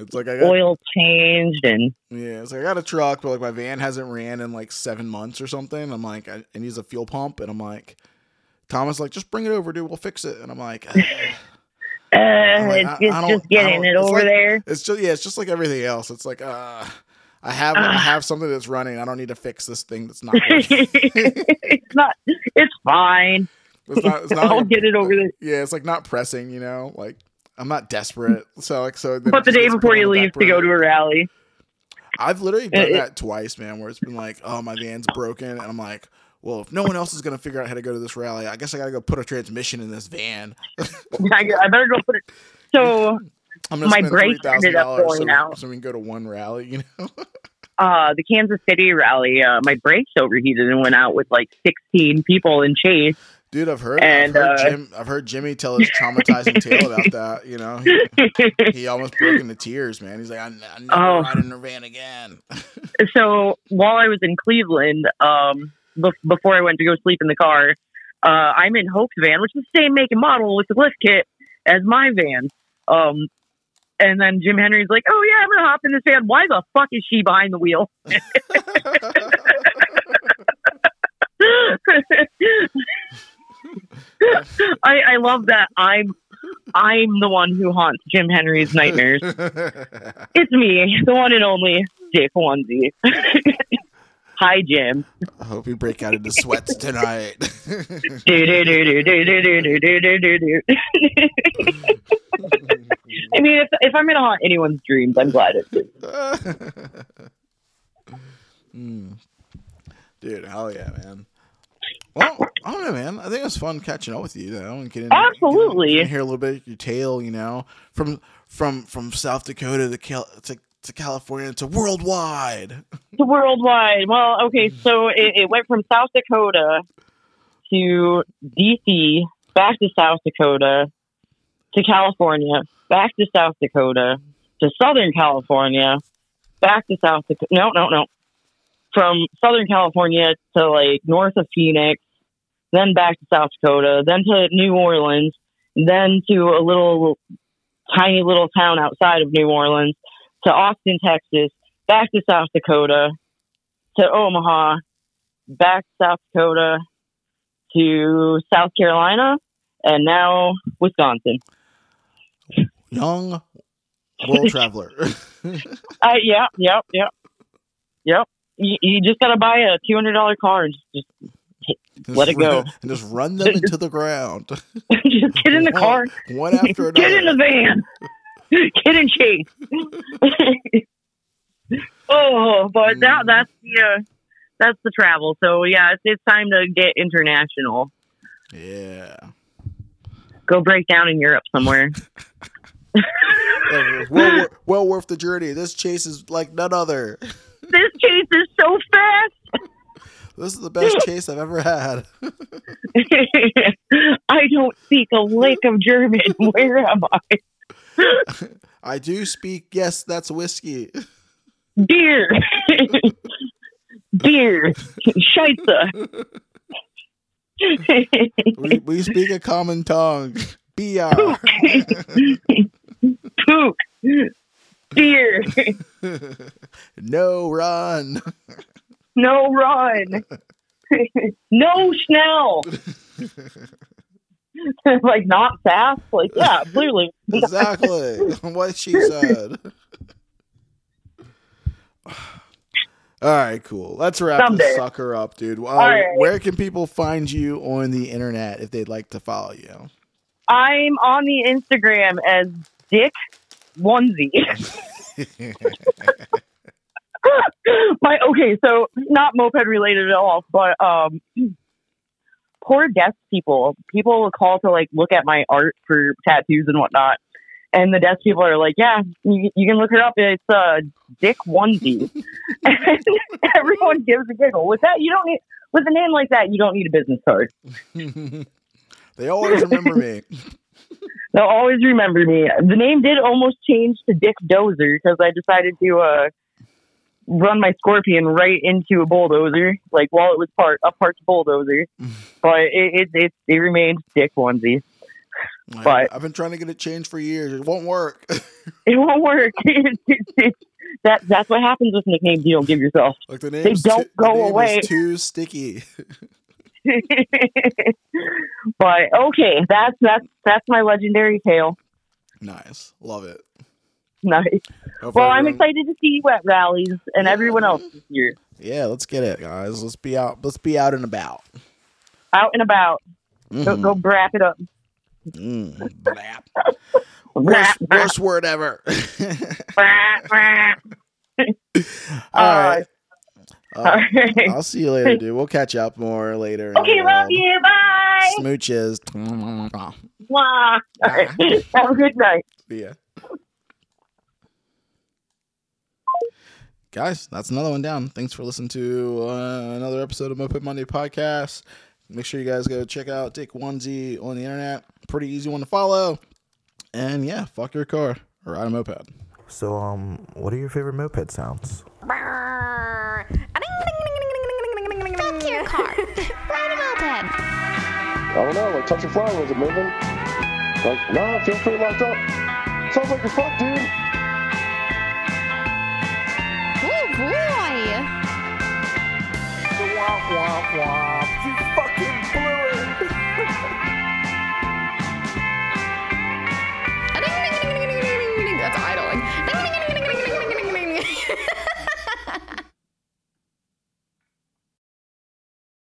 It's like I got oil changed and yeah, it's like I got a truck, but like my van hasn't ran in like seven months or something. I'm like, I, it needs a fuel pump, and I'm like, Thomas, like, just bring it over, dude. We'll fix it. And I'm like, uh, like, it's, I- it's I don't- just getting it over like- there. it's just yeah, it's just like everything else. It's like, uh, I have I have something that's running. I don't need to fix this thing that's not. It's not. It's fine. It's not. It's not I'll like- get it over there. Yeah, it's like not pressing. You know, like I'm not desperate. So like so. But the day before you leave to go to a rally, I've literally done It- that twice, man. Where it's been like, oh, my van's broken, and I'm like, well, if no one else is gonna figure out how to go to this rally, I guess I gotta go put a transmission in this van. I, I better go put it. So I'm gonna My brakes ended up going so, out. so we can go to one rally. You know, uh, the Kansas City rally, uh, my brakes overheated and went out with like 16 people in chase. Dude, I've heard. And, I've heard uh, Jim. I've heard Jimmy tell his traumatizing tale about that. You know, he, he almost broke into tears, man. He's like, I, I never Oh. ride in a van again. so while I was in Cleveland, um, bef- before I went to go sleep in the car, uh, I'm in Hope's van, which is the same make and model with the lift kit as my van. Um, and then Jim Henry's like, "Oh yeah, I'm gonna hop in this van. Why the fuck is she behind the wheel?" I, I love that I'm I'm the one who haunts Jim Henry's nightmares. it's me, the one and only Jake Onesie. Hi, Jim. I hope you break out into sweats tonight. I mean, if, if I'm going to haunt anyone's dreams, I'm glad it's. Dude, hell yeah, man. Well, I don't know, man. I think it was fun catching up with you. Though. And getting, Absolutely. getting, getting hear a little bit of your tale. You know, from from from South Dakota to Cal- to, to California to worldwide. To worldwide. Well, okay, so it, it went from South Dakota to DC, back to South Dakota, to California, back to South Dakota, to Southern California, back to South Dakota. No, no, no. From Southern California to like north of Phoenix, then back to South Dakota, then to New Orleans, then to a little tiny little town outside of New Orleans, to Austin, Texas, back to South Dakota, to Omaha, back to South Dakota, to South Carolina, and now Wisconsin. Young world traveler. Uh, yeah, yep, yep, yep. You, you just gotta buy a two hundred dollar car and just Just Let it go. run- And just run them into the ground. just get in the car, One after another. get in the van, get in chase. oh, but that that's the uh, that's the travel. So yeah, it's, it's time to get international. Yeah. Go break down in Europe somewhere. well, well, well worth the journey. This chase is like none other. This chase is so fast. This is the best chase I've ever had. I don't speak a lick of German. Where am I? I do speak. Yes, that's whiskey. Beer. Beer. Scheisse. We, we speak a common tongue. BR. Puch. Beer. no run. No run. no Schnell. like not fast. Like yeah, clearly. Exactly what she said. All right, cool. Let's wrap Someday. this sucker up, dude. Uh, right. Where can people find you on the internet if they'd like to follow you? I'm on the Instagram as Dick Onesie. My okay, so not moped related at all, but um, poor deaf people. People will call to like look at my art for tattoos and whatnot, and the deaf people are like, "Yeah, you, you can look it up. It's uh, Dick Onesie," and everyone gives a giggle. With that, you don't need with a name like that, you don't need a business card. they always remember me. They'll always remember me. The name did almost change to Dick Dozer because I decided to uh, run my Scorpion right into a bulldozer, like while it was part a parked bulldozer. but it, it it it remained Dick Onesie. I- But- I've been trying to get it changed for years. It won't work. It won't work. That that's what happens with nicknames you don't give yourself. like the name's they don't the go is away. too sticky. but okay, that's that's that's my legendary tale. nice, love it. Nice. Hope Well, I'm excited to see you at rallies and everyone else this year. Yeah, let's get it, guys. Let's be out. Let's be out and about. Out and about. Go, Mhm. go brap it up. Mm. Brap, worst, worst word ever. brap, brap. All right. All Uh, right. I'll see you later, dude. We'll catch up more later. in the Okay, love world. you. Bye. Smooches. Mwah. All right. Have a good night. Yeah. Guys, that's another one down. Thanks for listening to uh, another episode of Moped Monday podcast. Make sure you guys go check out Dick Onesie on the internet. Pretty easy one to follow. And yeah, fuck your car or ride a moped. So, um, what are your favorite moped sounds? Fuck your car. Ride a moped. I don't know, like touch a fly, is it moving? Like, nah, I feel pretty locked up. Sounds like you're fucked, dude. Oh boy. Womp womp womp. You fucking